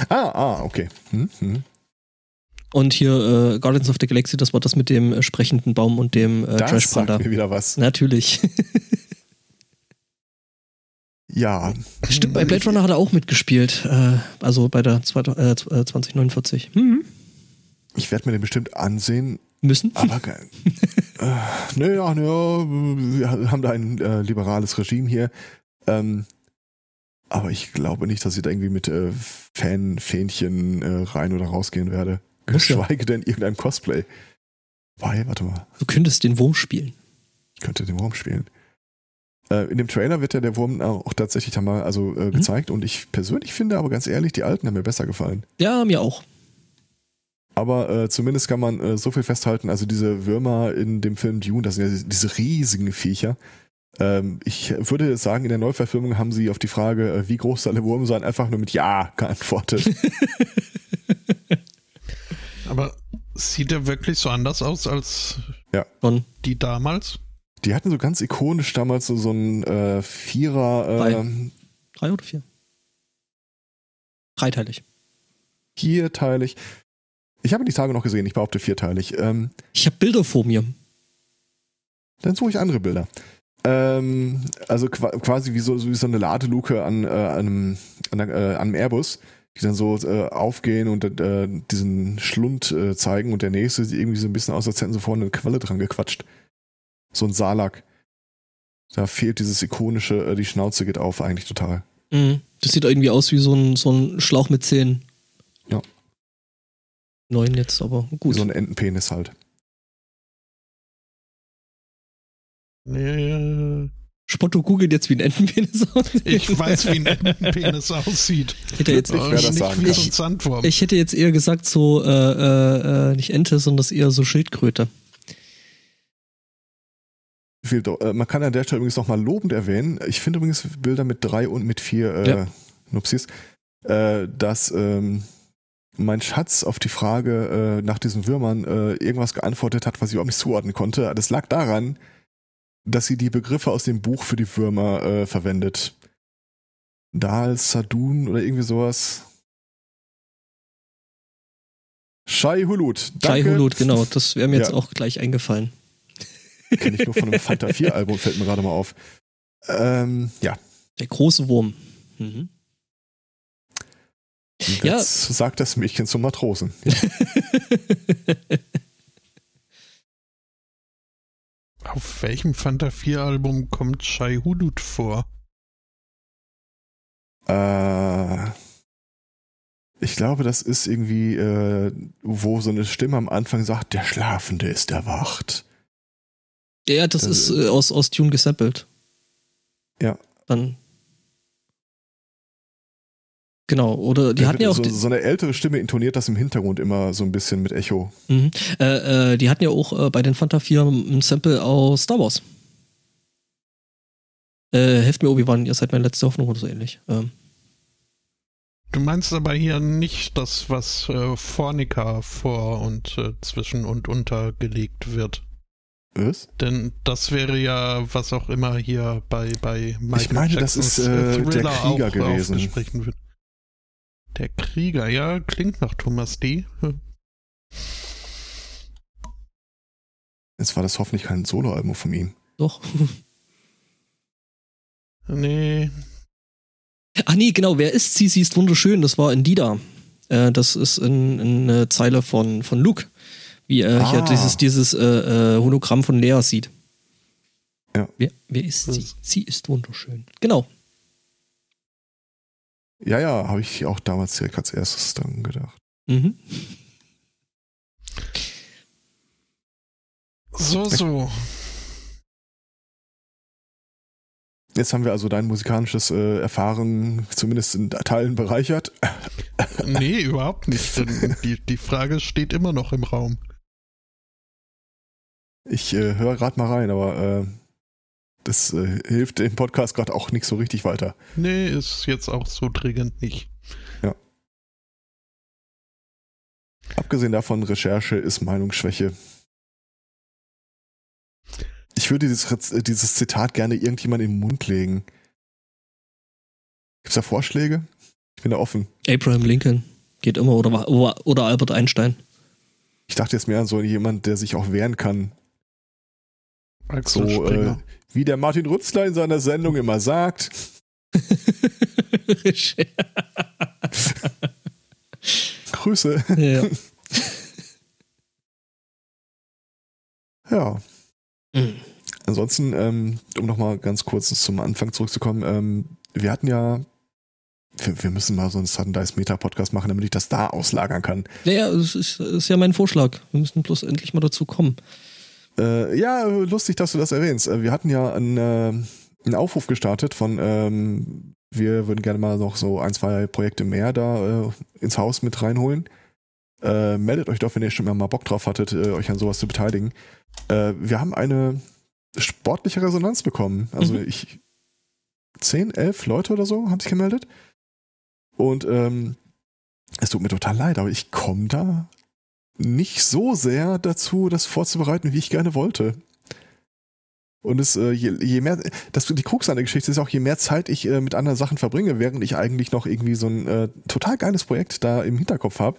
Speaker 2: Ah, ah, okay. Hm, hm.
Speaker 3: Und hier äh, Guardians of the Galaxy, das war das mit dem sprechenden Baum und dem äh,
Speaker 2: Das
Speaker 3: Trash
Speaker 2: sagt
Speaker 3: Panda.
Speaker 2: mir wieder was.
Speaker 3: Natürlich. [laughs]
Speaker 2: Ja.
Speaker 3: Stimmt, bei Blade Runner hat er auch mitgespielt. Äh, also bei der 20, äh, 2049. Mhm.
Speaker 2: Ich werde mir den bestimmt ansehen,
Speaker 3: Müssen.
Speaker 2: aber [laughs] ge- äh, naja, naja, wir haben da ein äh, liberales Regime hier. Ähm, aber ich glaube nicht, dass ich da irgendwie mit äh, Fan-Fähnchen äh, rein oder rausgehen werde. Geschweige denn irgendeinem Cosplay. Weil, warte mal,
Speaker 3: Du könntest den Wurm spielen.
Speaker 2: ich könnte den Wurm spielen. Äh, in dem Trailer wird ja der Wurm auch tatsächlich dann mal also,
Speaker 3: Mhm.
Speaker 2: äh, gezeigt und ich persönlich finde aber ganz ehrlich, die alten haben mir besser gefallen.
Speaker 3: Ja, mir auch.
Speaker 2: Aber äh, zumindest kann man äh, so viel festhalten, also diese Würmer in dem Film Dune, das sind ja diese riesigen Viecher. Ähm, ich würde sagen, in der Neuverfilmung haben sie auf die Frage, äh, wie groß soll der Wurm sein, einfach nur mit Ja geantwortet. [laughs]
Speaker 1: Aber sieht er wirklich so anders aus als
Speaker 2: Ja.
Speaker 1: Die damals?
Speaker 2: Die hatten so ganz ikonisch damals so, so einen äh, Vierer, äh,
Speaker 3: Drei. Drei oder vier? Dreiteilig.
Speaker 2: vierteilig. Ich habe die Tage noch gesehen, ich behaupte vierteilig. Ähm,
Speaker 3: Ich habe Bilder vor mir.
Speaker 2: dann suche ich andere Bilder. Ähm, also qua quasi wie so, wie so eine Ladeluke an, äh, einem, an, äh, an einem Airbus, die dann so äh, aufgehen und äh, diesen Schlund äh, zeigen und der nächste sieht irgendwie so ein bisschen aus, als hätten sie vorne eine Quelle dran gequatscht. So ein Salak. Da fehlt dieses ikonische, äh, die Schnauze geht auf eigentlich total.
Speaker 3: Mhm. Das sieht irgendwie aus wie so ein, so ein Schlauch mit Zähnen.
Speaker 2: Ja.
Speaker 3: Neun jetzt, aber
Speaker 2: Wie
Speaker 3: gut.
Speaker 2: so ein Entenpenis halt.
Speaker 1: Nee,
Speaker 3: Spotto googelt jetzt, wie ein Entenpenis [laughs] aussieht.
Speaker 1: ich weiß, wie ein Entenpenis aussieht.
Speaker 3: Ich hätte jetzt,
Speaker 2: Ich das
Speaker 1: nicht
Speaker 2: sagen,
Speaker 1: wie Sandwurm.
Speaker 3: ich hätte jetzt eher gesagt, so, äh, äh, äh, nicht Ente, sondern eher so Schildkröte.
Speaker 2: Viel, äh, man kann an der Stelle übrigens nochmal lobend erwähnen. Ich finde übrigens Bilder mit drei und mit vier äh,
Speaker 3: Ja.
Speaker 2: Nupsis, äh, dass ähm, mein Schatz auf die Frage äh, nach diesen Würmern äh, irgendwas geantwortet hat, was ich überhaupt nicht zuordnen konnte. Das lag daran, dass sie die Begriffe aus dem Buch für die Würmer äh, verwendet. Dal, Sadun oder irgendwie sowas. Shai Hulut.
Speaker 3: Shai
Speaker 2: Danke.
Speaker 3: Hulut, genau. Das wäre mir jetzt
Speaker 2: Ja.
Speaker 3: auch gleich eingefallen. [laughs]
Speaker 2: Kenne ich nur von einem [laughs] Fanta 4 Album, fällt mir gerade mal auf. Ähm, ja,
Speaker 3: Der große Wurm. Mhm.
Speaker 2: Und
Speaker 3: Ja.
Speaker 2: Jetzt sagt das Mädchen zum Matrosen. [laughs]
Speaker 1: Auf welchem Fanta 4 Album kommt Shai Hulut vor?
Speaker 2: Äh, ich glaube, das ist irgendwie, äh, wo so eine Stimme am Anfang sagt, der Schlafende ist erwacht.
Speaker 3: Ja, das
Speaker 2: Das-
Speaker 3: ist äh, aus, aus Tune gesampelt.
Speaker 2: Ja.
Speaker 3: Dann. Genau, oder die
Speaker 2: Da
Speaker 3: hatten ja auch.
Speaker 2: so, so eine ältere Stimme intoniert das im Hintergrund immer so ein bisschen mit Echo.
Speaker 3: Mhm. Äh, äh, die hatten ja auch äh, bei den Fanta 4 ein Sample aus Star Wars. Äh, helft mir, Obi-Wan, ihr seid meine letzte Hoffnung oder so ähnlich. Ähm,
Speaker 1: Du meinst aber hier nicht das, was äh, Fornica vor und äh, zwischen und unter gelegt wird.
Speaker 2: Was?
Speaker 1: Denn das wäre ja, was auch immer hier bei, bei Michael
Speaker 2: meine, das
Speaker 1: Jacksons,
Speaker 2: ist, äh, der
Speaker 1: Thriller
Speaker 2: Krieger
Speaker 1: auch
Speaker 2: gewesen.
Speaker 1: aufgesprochen wird. Der Krieger, ja, klingt nach Thomas D. Hm.
Speaker 2: Jetzt war das hoffentlich kein Soloalbum von ihm.
Speaker 3: doch. [laughs]
Speaker 1: Nee,
Speaker 3: Ach nee, genau, wer ist sie? Sie ist wunderschön. Das war in Dida. Äh, das ist in, in eine Zeile von, von Luke. Wie er hier
Speaker 2: Ah.
Speaker 3: dieses, dieses äh, äh, Hologramm von Lea sieht.
Speaker 2: Ja.
Speaker 3: Wer, wer ist sie?
Speaker 1: Das-
Speaker 3: Sie ist wunderschön. Genau.
Speaker 2: Ja, ja, habe ich auch damals direkt als erstes dann gedacht.
Speaker 3: Mhm.
Speaker 1: so, so.
Speaker 2: Jetzt haben wir also dein musikalisches äh, Erfahren zumindest in Teilen bereichert.
Speaker 1: Nee, überhaupt nicht. Denn die, die Frage steht immer noch im Raum.
Speaker 2: Ich äh, höre gerade mal rein, aber äh, das äh, hilft dem Podcast gerade auch nicht so richtig weiter.
Speaker 1: Nee, ist jetzt auch so dringend nicht.
Speaker 2: Abgesehen davon, Recherche ist Meinungsschwäche. Ich würde dieses, äh, dieses Zitat gerne irgendjemand in den Mund legen. Gibt's da Vorschläge? Ich bin da offen.
Speaker 3: Abraham Lincoln geht immer oder, oder Albert Einstein.
Speaker 2: Ich dachte jetzt mehr an so jemand, der sich auch wehren kann.
Speaker 1: Axel
Speaker 2: So, äh, wie der Martin Rützler in seiner Sendung immer sagt. [laughs] Grüße.
Speaker 3: ja. [laughs]
Speaker 2: Ja.
Speaker 3: Mhm.
Speaker 2: Ansonsten, ähm, um nochmal ganz kurz zum Anfang zurückzukommen, ähm, wir hatten ja, wir, wir müssen mal so einen Sudden Dice Meta Podcast machen, damit ich das da auslagern kann.
Speaker 3: Naja, das ist, das ist ja mein Vorschlag. Wir müssen bloß endlich mal dazu kommen.
Speaker 2: Äh, ja, lustig, dass du das erwähnst. Äh, Wir hatten ja einen, äh, einen Aufruf gestartet von, ähm, wir würden gerne mal noch so ein, zwei Projekte mehr da äh, ins Haus mit reinholen. Äh, meldet euch doch, wenn ihr schon mal Bock drauf hattet, äh, euch an sowas zu beteiligen. Wir haben eine sportliche Resonanz bekommen. Also
Speaker 3: Mhm.
Speaker 2: ich, 10, 11 Leute oder so haben sich gemeldet. Und ähm, es tut mir total leid, aber ich komme da nicht so sehr dazu, das vorzubereiten, wie ich gerne wollte. Und es, äh, je, je mehr, das, die Krux an der Geschichte ist auch, je mehr Zeit ich äh, mit anderen Sachen verbringe, während ich eigentlich noch irgendwie so ein äh, total geiles Projekt da im Hinterkopf habe,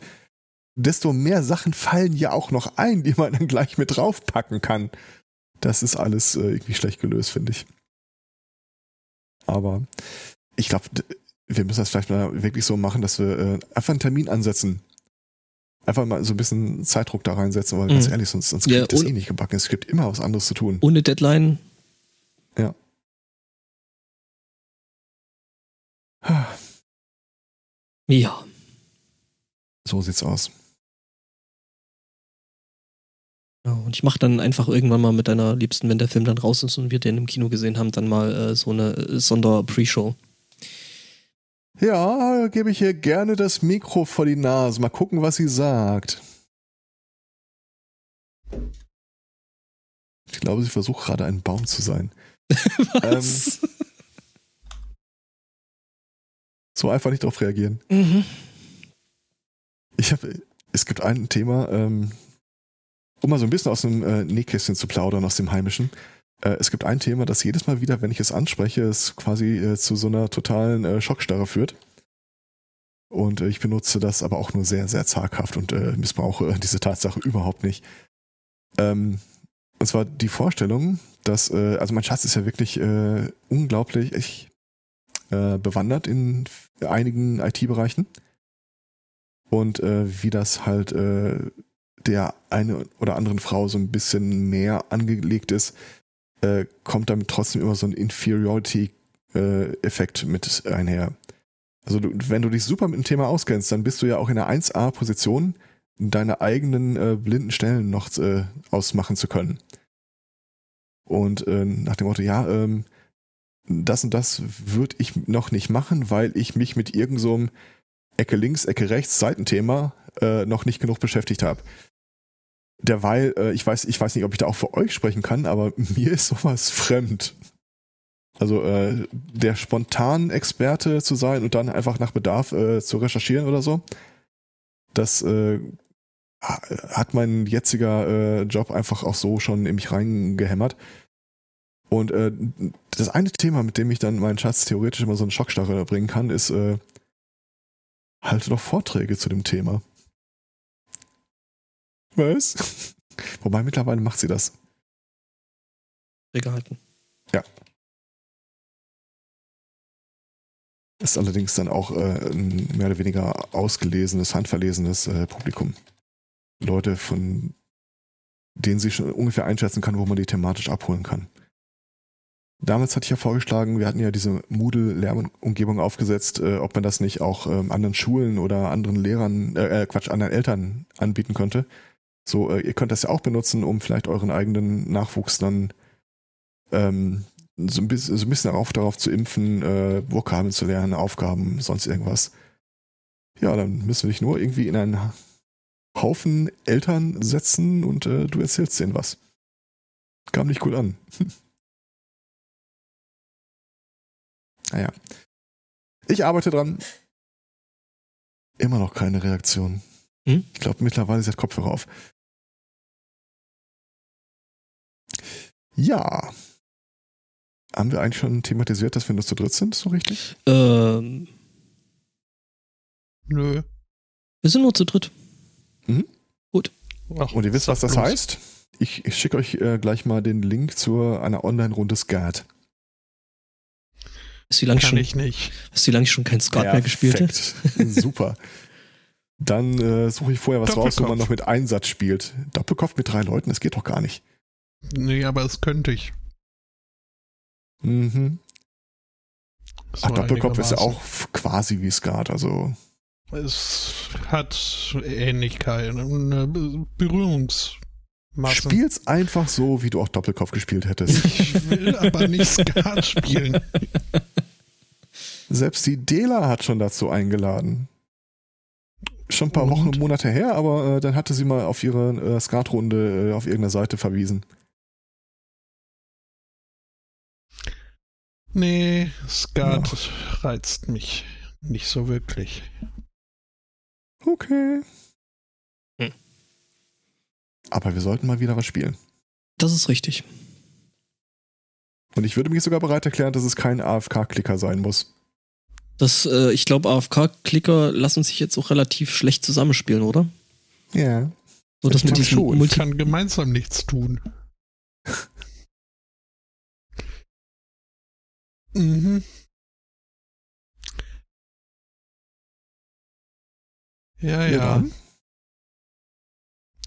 Speaker 2: desto mehr Sachen fallen ja auch noch ein, die man dann gleich mit draufpacken kann. Das ist alles äh, irgendwie schlecht gelöst, finde ich. Aber ich glaube, wir müssen das vielleicht mal wirklich so machen, dass wir äh, einfach einen Termin ansetzen. Einfach mal so ein bisschen Zeitdruck da reinsetzen, weil ganz
Speaker 3: Mhm.
Speaker 2: ehrlich, sonst, sonst
Speaker 3: Ja,
Speaker 2: kriegt das
Speaker 3: und-
Speaker 2: eh nicht gebacken. Es gibt immer was anderes zu tun.
Speaker 3: Ohne Deadline. Ja.
Speaker 2: So sieht's aus.
Speaker 3: Ja, Und ich mache dann einfach irgendwann mal mit deiner Liebsten, wenn der Film dann raus ist und wir den im Kino gesehen haben, dann mal äh, so eine äh, Sonder-Pre-Show.
Speaker 2: Ja, gebe ich ihr gerne das Mikro vor die Nase. Mal gucken, was sie sagt. Ich glaube, sie versucht gerade ein Baum zu sein. [laughs]
Speaker 3: Was?
Speaker 2: So einfach nicht darauf reagieren.
Speaker 3: Mhm.
Speaker 2: Ich habe, es gibt ein Thema, ähm, um mal so ein bisschen aus dem äh, Nähkästchen zu plaudern, aus dem Heimischen. Äh, es gibt ein Thema, das jedes Mal wieder, wenn ich es anspreche, es quasi äh, zu so einer totalen äh, Schockstarre führt. Und äh, ich benutze das aber auch nur sehr, sehr zaghaft und äh, missbrauche diese Tatsache überhaupt nicht. Ähm, und zwar die Vorstellung, dass, also mein Schatz ist ja wirklich unglaublich ich, bewandert in einigen IT-Bereichen. Und wie das halt der eine oder anderen Frau so ein bisschen mehr angelegt ist, äh, kommt damit trotzdem immer so ein Inferiority-Effekt mit einher. Also du, wenn du dich super mit dem Thema auskennst, dann bist du ja auch in der 1A-Position, deine eigenen äh, blinden Stellen noch äh, ausmachen zu können. Und äh, nach dem Motto, ja, ähm, das und das würde ich noch nicht machen, weil ich mich mit irgendeinem so Ecke links, Ecke rechts Seitenthema äh, noch nicht genug beschäftigt habe. Derweil, äh, ich weiß, ich weiß nicht, ob ich da auch für euch sprechen kann, aber [laughs] mir ist sowas fremd. Also äh, der spontan Experte zu sein und dann einfach nach Bedarf äh, zu recherchieren oder so, das äh, ha- hat mein jetziger äh, Job einfach auch so schon in mich reingehämmert. Und äh, das eine Thema, mit dem ich dann meinen Schatz theoretisch immer so einen Schockstarre bringen kann, ist äh, halte doch Vorträge zu dem Thema. Was? [laughs] Wobei mittlerweile macht sie das.
Speaker 3: gehalten.
Speaker 2: Ist allerdings dann auch äh, ein mehr oder weniger ausgelesenes, handverlesenes äh, Publikum. Leute, von denen sie schon ungefähr einschätzen kann, wo man die thematisch abholen kann. Damals hatte ich ja vorgeschlagen, wir hatten ja diese Moodle-Lernumgebung aufgesetzt, äh, ob man das nicht auch ähm, anderen Schulen oder anderen Lehrern, äh, äh, Quatsch, anderen Eltern anbieten könnte. So, äh, ihr könnt das ja auch benutzen, um vielleicht euren eigenen Nachwuchs dann ähm, so ein bisschen, so ein bisschen darauf, darauf zu impfen, äh, Vokabeln zu lernen, Aufgaben, sonst irgendwas. Ja, dann müssen wir dich nur irgendwie in einen Haufen Eltern setzen und äh, du erzählst denen was. Kam nicht gut an. [laughs] naja. Ich arbeite dran. Immer noch keine Reaktion.
Speaker 3: Hm?
Speaker 2: Ich glaube, mittlerweile ist der Kopfhörer auf. Ja. Haben wir eigentlich schon thematisiert, dass wir nur zu dritt sind, so richtig?
Speaker 3: Ähm,
Speaker 1: Nö.
Speaker 3: wir sind nur zu dritt.
Speaker 1: Ach,
Speaker 2: Und ihr wisst, was das
Speaker 1: bloß.
Speaker 2: heißt? Ich, ich schicke euch äh, gleich mal den Link zu einer Online-Runde Skat.
Speaker 3: Hast du lange schon,
Speaker 1: ich nicht.
Speaker 3: hast du lange schon kein Skat mehr gespielt?
Speaker 2: Perfekt. [laughs] Super. Dann äh, suche ich vorher was raus, wo man noch mit Einsatz spielt. Doppelkopf mit drei Leuten, das geht doch gar nicht.
Speaker 1: Nee, aber es könnte ich.
Speaker 2: Mhm. Ach, Doppelkopf ist ja auch quasi wie Skat, also
Speaker 1: Es hat Ähnlichkeit, eine Be- Berührungsmasse.
Speaker 2: spiel's einfach so, wie du auch Doppelkopf gespielt hättest.
Speaker 1: Ich will aber nicht Skat spielen. [laughs]
Speaker 2: Selbst die Dela hat schon dazu eingeladen. schon ein paar
Speaker 1: Und?
Speaker 2: Wochen und Monate her, aber äh, dann hatte sie mal auf ihre äh, Skatrunde äh, auf irgendeiner Seite verwiesen.
Speaker 1: Nee, Skat reizt mich nicht so wirklich.
Speaker 2: Okay.
Speaker 3: Hm.
Speaker 2: Aber wir sollten mal wieder was spielen.
Speaker 3: Das ist richtig.
Speaker 2: Und ich würde mich sogar bereit erklären, dass es kein AFK-Klicker sein muss.
Speaker 3: Das, äh, ich glaube, AFK-Klicker lassen sich jetzt auch relativ schlecht zusammenspielen, oder?
Speaker 2: Ja.
Speaker 3: So, dass
Speaker 2: Ich
Speaker 3: mit
Speaker 2: glaube
Speaker 3: diesem
Speaker 2: schon.
Speaker 1: Ich
Speaker 3: Multi
Speaker 1: kann gemeinsam nichts tun. Ja, ja,
Speaker 2: dann?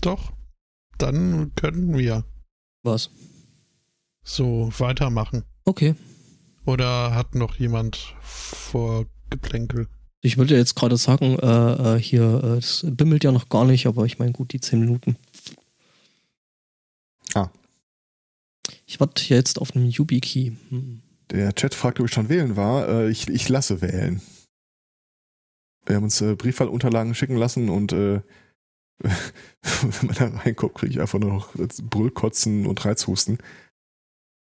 Speaker 1: doch. Dann können wir
Speaker 3: was.
Speaker 1: so weitermachen.
Speaker 3: Okay.
Speaker 1: Oder hat noch jemand vor Geplänkel?
Speaker 3: Ich wollte jetzt gerade sagen, äh, äh, hier, äh, es bimmelt ja noch gar nicht, aber ich meine, gut, die 10 Minuten.
Speaker 2: Ah.
Speaker 3: Ich warte ja jetzt auf einen YubiKey. Hm.
Speaker 2: Der Chat fragt, ob ich schon wählen war. Äh, ich, ich lasse wählen. Wir haben uns äh, Briefwahlunterlagen schicken lassen und äh, [laughs] wenn man da reinguckt, kriege ich einfach nur noch Brüllkotzen und Reizhusten.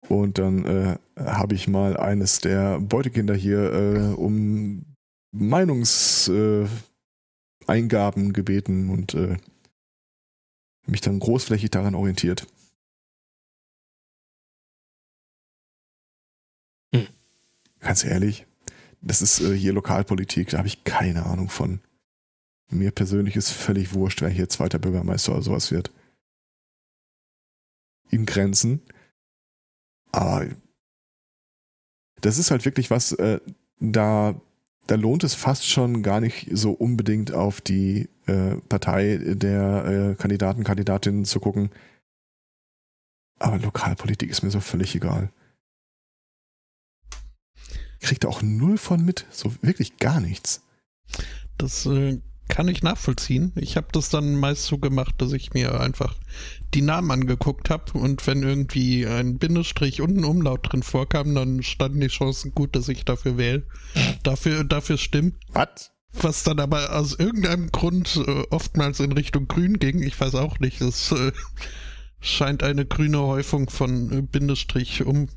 Speaker 2: Und dann äh, habe ich mal eines der Beutekinder hier äh, um Meinungseingaben Eingaben gebeten und äh, mich dann großflächig daran orientiert.
Speaker 3: Hm.
Speaker 2: Ganz ehrlich, das ist äh, hier Lokalpolitik, da habe ich keine Ahnung von. Mir persönlich ist völlig wurscht, wer hier zweiter Bürgermeister oder sowas wird. In Grenzen. Aber das ist halt wirklich was, äh, da, da lohnt es fast schon gar nicht so unbedingt auf die äh, Partei der äh, Kandidaten, Kandidatinnen zu gucken. Aber Lokalpolitik ist mir so völlig egal. Kriegt da auch null von mit, so wirklich gar nichts.
Speaker 1: Das äh, kann ich nachvollziehen. Ich habe das dann meist so gemacht, dass ich mir einfach die Namen angeguckt habe und wenn irgendwie ein Bindestrich und ein Umlaut drin vorkam, dann standen die Chancen gut, dass ich dafür wähle. Dafür, dafür stimmt.
Speaker 2: Was?
Speaker 1: Was dann aber aus irgendeinem Grund äh, oftmals in Richtung Grün ging. Ich weiß auch nicht. Es äh, scheint eine grüne Häufung von äh, Bindestrich um,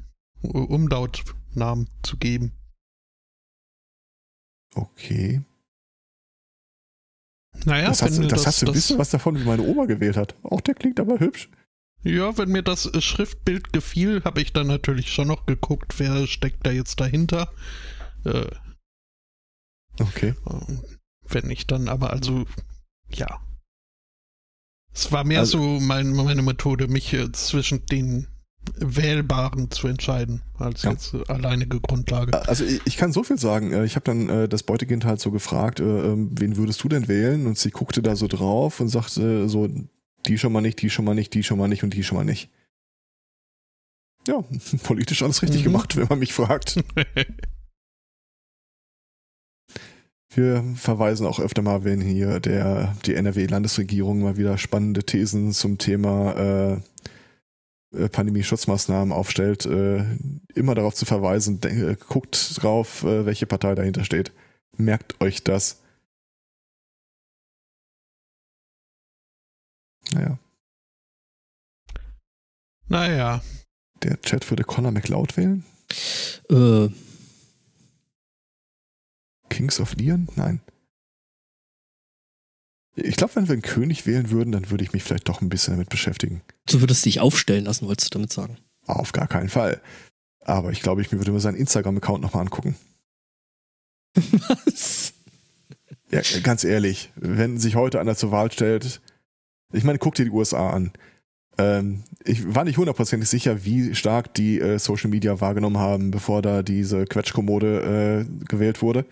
Speaker 1: Umlautnamen zu geben.
Speaker 2: Okay.
Speaker 1: Naja,
Speaker 2: das hast, du-
Speaker 1: mir
Speaker 2: das, hast du ein bisschen was davon, wie meine Oma gewählt hat. Auch der klingt aber hübsch.
Speaker 1: Ja, wenn mir das äh, Schriftbild gefiel, habe ich dann natürlich schon noch geguckt, wer steckt da jetzt dahinter. Äh,
Speaker 2: Okay.
Speaker 1: äh, wenn ich dann aber also, ja. Es war mehr
Speaker 2: Also-
Speaker 1: so mein, meine Methode, mich äh, zwischen den Wählbaren zu entscheiden, als
Speaker 2: Ja.
Speaker 1: jetzt äh, alleinige Grundlage.
Speaker 2: Also ich, ich kann so viel sagen. Äh, Ich habe dann äh, das Beutekind halt so gefragt, äh, ähm, wen würdest du denn wählen? Und sie guckte da so drauf und sagte so, die schon mal nicht, die schon mal nicht, die schon mal nicht und die schon mal nicht. Ja, [laughs] politisch alles richtig
Speaker 1: Mhm.
Speaker 2: gemacht, wenn man mich fragt. [laughs] Wir verweisen auch öfter mal, wenn hier der, die NRW-Landesregierung mal wieder spannende Thesen zum Thema äh, Pandemie-Schutzmaßnahmen aufstellt, äh, immer darauf zu verweisen, äh, guckt drauf, äh, welche Partei dahinter steht. Merkt euch das. Naja,
Speaker 1: naja,
Speaker 2: der Chat würde Conor McLeod wählen?
Speaker 3: Äh,
Speaker 2: Kings of Leon? Nein. Ich glaube, wenn wir einen König wählen würden, dann würde ich mich vielleicht doch ein bisschen damit beschäftigen.
Speaker 3: du würdest dich aufstellen lassen, wolltest du damit sagen.
Speaker 2: Auf gar keinen Fall. Aber ich glaube, ich würde mir seinen Instagram-Account nochmal angucken.
Speaker 3: Was?
Speaker 2: Ja, ganz ehrlich, wenn sich heute einer zur Wahl stellt, ich meine, guck dir die USA an. Ähm, ich war nicht hundertprozentig sicher, wie stark die äh, Social Media wahrgenommen haben, bevor da diese Quetschkommode äh, gewählt wurde.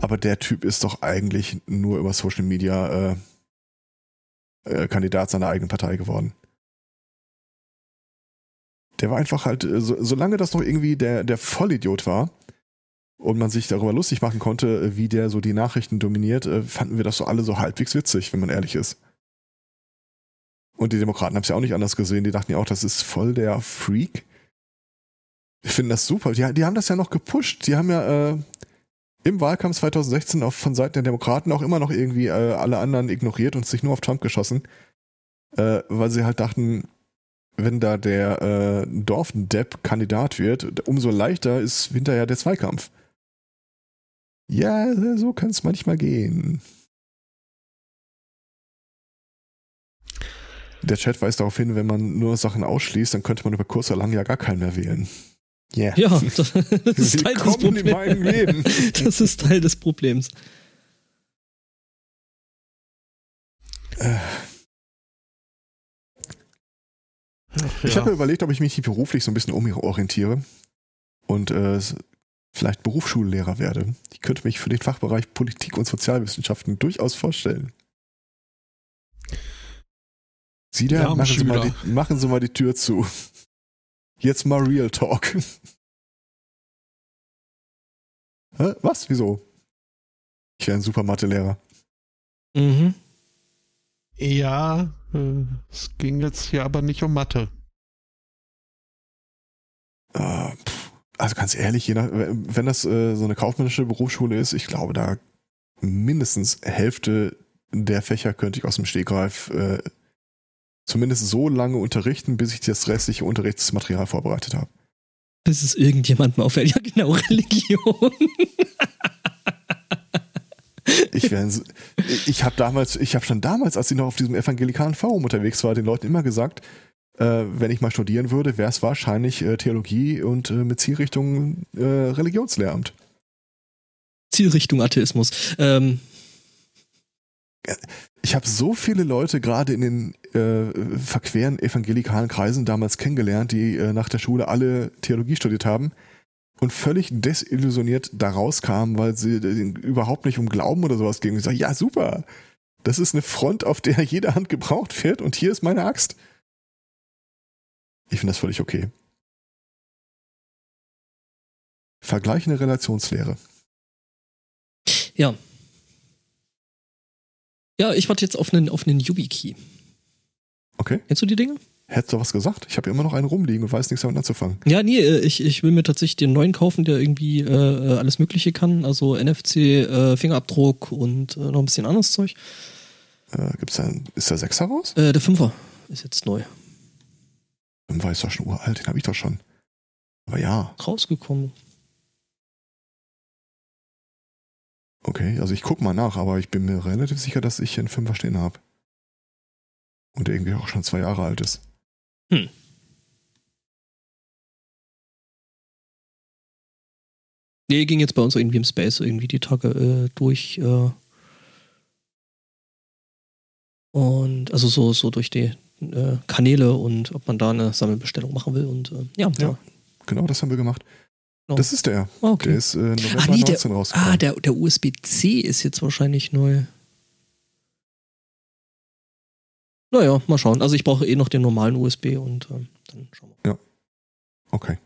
Speaker 2: Aber der Typ ist doch eigentlich nur über Social Media äh, äh, Kandidat seiner eigenen Partei geworden. Der war einfach halt, äh, so, solange das noch irgendwie der, der Vollidiot war, und man sich darüber lustig machen konnte, wie der so die Nachrichten dominiert, äh, fanden wir das so alle so halbwegs witzig, wenn man ehrlich ist. Und die Demokraten haben es ja auch nicht anders gesehen. Die dachten ja auch, das ist voll der Freak. Ich finde das super. Die, die haben das ja noch gepusht. Die haben ja, äh, im Wahlkampf 2016 auf, von Seiten der Demokraten auch immer noch irgendwie äh, alle anderen ignoriert und sich nur auf Trump geschossen, äh, weil sie halt dachten, wenn da der äh, Dorfdepp Kandidat wird, umso leichter ist hinterher der Zweikampf. Ja, so kann es manchmal gehen. Der Chat weist darauf hin, wenn man nur Sachen ausschließt, dann könnte man über kurz oder lang ja gar keinen mehr wählen.
Speaker 3: Yeah. Ja, das, das ist Teil des Problems. In meinem Leben. [laughs] Das ist Teil des Problems.
Speaker 2: Ich habe mir überlegt, ob ich mich beruflich so ein bisschen umorientiere und äh, vielleicht Berufsschullehrer werde. Ich könnte mich für den Fachbereich Politik und Sozialwissenschaften durchaus vorstellen. Sie da, machen Sie, mal die, machen Sie mal die Tür zu. Jetzt mal Real Talk. Hä? Was? Wieso? Ich wäre ein super Mathelehrer.
Speaker 1: Mhm. Ja, äh, es ging jetzt hier aber nicht um Mathe.
Speaker 2: Äh, also ganz ehrlich, je nach, wenn das äh, so eine kaufmännische Berufsschule ist, ich glaube, da mindestens Hälfte der Fächer könnte ich aus dem Stegreif äh, zumindest so lange unterrichten, bis ich das restliche Unterrichtsmaterial vorbereitet habe.
Speaker 3: Bis es irgendjemandem auffällt. Ja, genau, [laughs] Religion.
Speaker 2: ich ich habe damals, ich habe schon damals, als ich noch auf diesem evangelikalen Forum unterwegs war, den Leuten immer gesagt, äh, wenn ich mal studieren würde, wäre es wahrscheinlich äh, Theologie und äh, mit Zielrichtung äh, Religionslehramt.
Speaker 3: Zielrichtung Atheismus. Ähm,
Speaker 2: ich habe so viele Leute gerade in den äh, verqueren evangelikalen Kreisen damals kennengelernt, die äh, nach der Schule alle Theologie studiert haben und völlig desillusioniert da rauskamen, weil sie überhaupt nicht um Glauben oder sowas ging. Ich sage, ja super, das ist eine Front, auf der jede Hand gebraucht wird und hier ist meine Axt. Ich finde das völlig okay. Vergleichende Relationslehre.
Speaker 3: Ja, ja, ich warte jetzt auf einen, auf einen YubiKey.
Speaker 2: Okay.
Speaker 3: Kennst du die Dinge?
Speaker 2: Hättest du was gesagt? Ich habe immer noch einen rumliegen und weiß nichts damit anzufangen.
Speaker 3: Ja, nee, äh, ich, ich will mir tatsächlich den neuen kaufen, der irgendwie äh, äh alles Mögliche kann. Also NFC, äh, Fingerabdruck und äh, noch ein bisschen anderes Zeug.
Speaker 2: Äh, gibt's da, ist der Sechser raus?
Speaker 3: Äh, der Fünfer ist jetzt neu.
Speaker 2: Fünfer ist doch schon uralt, den habe ich doch schon. Aber ja.
Speaker 3: Rausgekommen.
Speaker 2: Okay, also ich guck mal nach, aber ich bin mir relativ sicher, dass ich einen Fünfer stehen habe. Und der irgendwie auch schon zwei Jahre alt ist. Hm.
Speaker 3: Nee, ging jetzt bei uns irgendwie im Space irgendwie die Tage äh, durch. Äh und also so, so durch die äh, Kanäle und ob man da eine Sammelbestellung machen will. Und äh, ja, ja,
Speaker 2: genau das haben wir gemacht. Oh. Das ist der.
Speaker 3: Ah, okay.
Speaker 2: Der ist äh, November
Speaker 3: ah, nee, 19 der, rausgekommen. Ah, der, der USB-C ist jetzt wahrscheinlich neu. Naja, mal schauen. Also ich brauche eh noch den normalen USB und äh, dann schauen wir.
Speaker 2: Ja. Okay.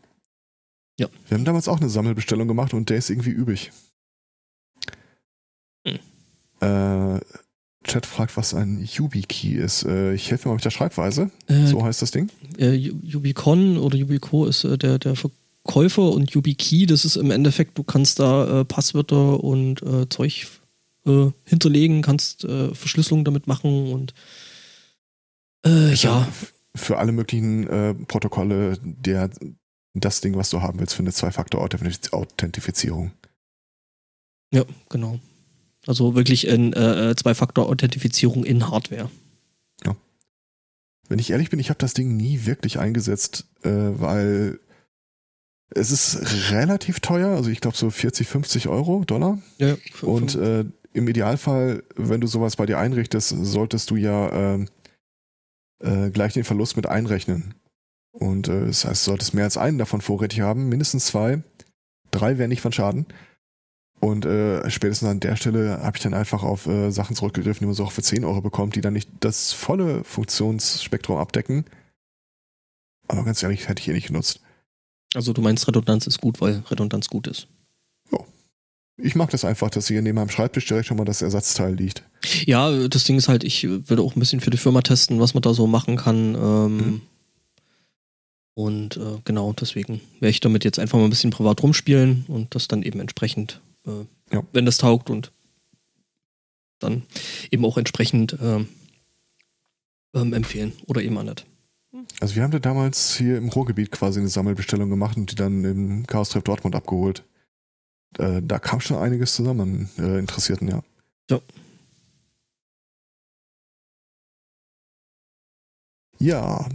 Speaker 3: Ja.
Speaker 2: Wir haben damals auch eine Sammelbestellung gemacht und der ist irgendwie übrig. Hm. Äh, Chat fragt, was ein YubiKey ist. Äh, ich helfe mal mit der Schreibweise. Äh, so heißt das Ding.
Speaker 3: Äh, Yubicon oder Yubico ist äh, der, der Käufer und YubiKey, das ist im Endeffekt, du kannst da äh, Passwörter und Zeug hinterlegen, kannst Verschlüsselung damit machen und äh, ja.
Speaker 2: Für alle möglichen äh, Protokolle der das Ding, was du haben willst, für eine Zwei-Faktor-Authentifizierung.
Speaker 3: Ja, genau. Also wirklich in Zwei-Faktor-Authentifizierung in Hardware.
Speaker 2: Ja. Wenn ich ehrlich bin, ich habe das Ding nie wirklich eingesetzt, weil es ist relativ teuer, also ich glaube so 40, 50 Euro, Dollar.
Speaker 3: Ja,
Speaker 2: und äh, im Idealfall, wenn du sowas bei dir einrichtest, solltest du ja äh, gleich den Verlust mit einrechnen. Und äh, das heißt, du solltest mehr als einen davon vorrätig haben, mindestens zwei. Drei wären nicht von Schaden. Und äh, spätestens an der Stelle habe ich dann einfach auf äh, Sachen zurückgegriffen, die man so auch für 10 Euro bekommt, die dann nicht das volle Funktionsspektrum abdecken. Aber ganz ehrlich, hätte ich eh nicht genutzt.
Speaker 3: Also du meinst, Redundanz ist gut, weil Redundanz gut ist.
Speaker 2: Ich mag das einfach, dass hier neben meinem Schreibtisch direkt schon mal das Ersatzteil liegt.
Speaker 3: Ja, das Ding ist halt, ich würde auch ein bisschen für die Firma testen, was man da so machen kann. Ähm, mhm. Und äh, genau, deswegen werde ich damit jetzt einfach mal ein bisschen privat rumspielen und das dann eben entsprechend äh,
Speaker 2: Ja.
Speaker 3: wenn das taugt und dann eben auch entsprechend ähm, ähm, empfehlen oder eben auch nicht.
Speaker 2: Also wir haben da damals hier im Ruhrgebiet quasi eine Sammelbestellung gemacht und die dann im Chaos Treff Dortmund abgeholt. Äh, da kam schon einiges zusammen, äh, Interessierten, ja.
Speaker 3: Ja.
Speaker 2: Ja.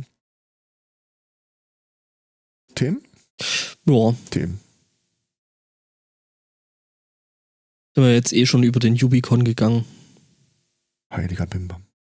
Speaker 2: Themen?
Speaker 3: Ja,
Speaker 2: Themen.
Speaker 3: sind wir jetzt eh schon über den Ubicon gegangen.
Speaker 2: Heiliger Bimbam.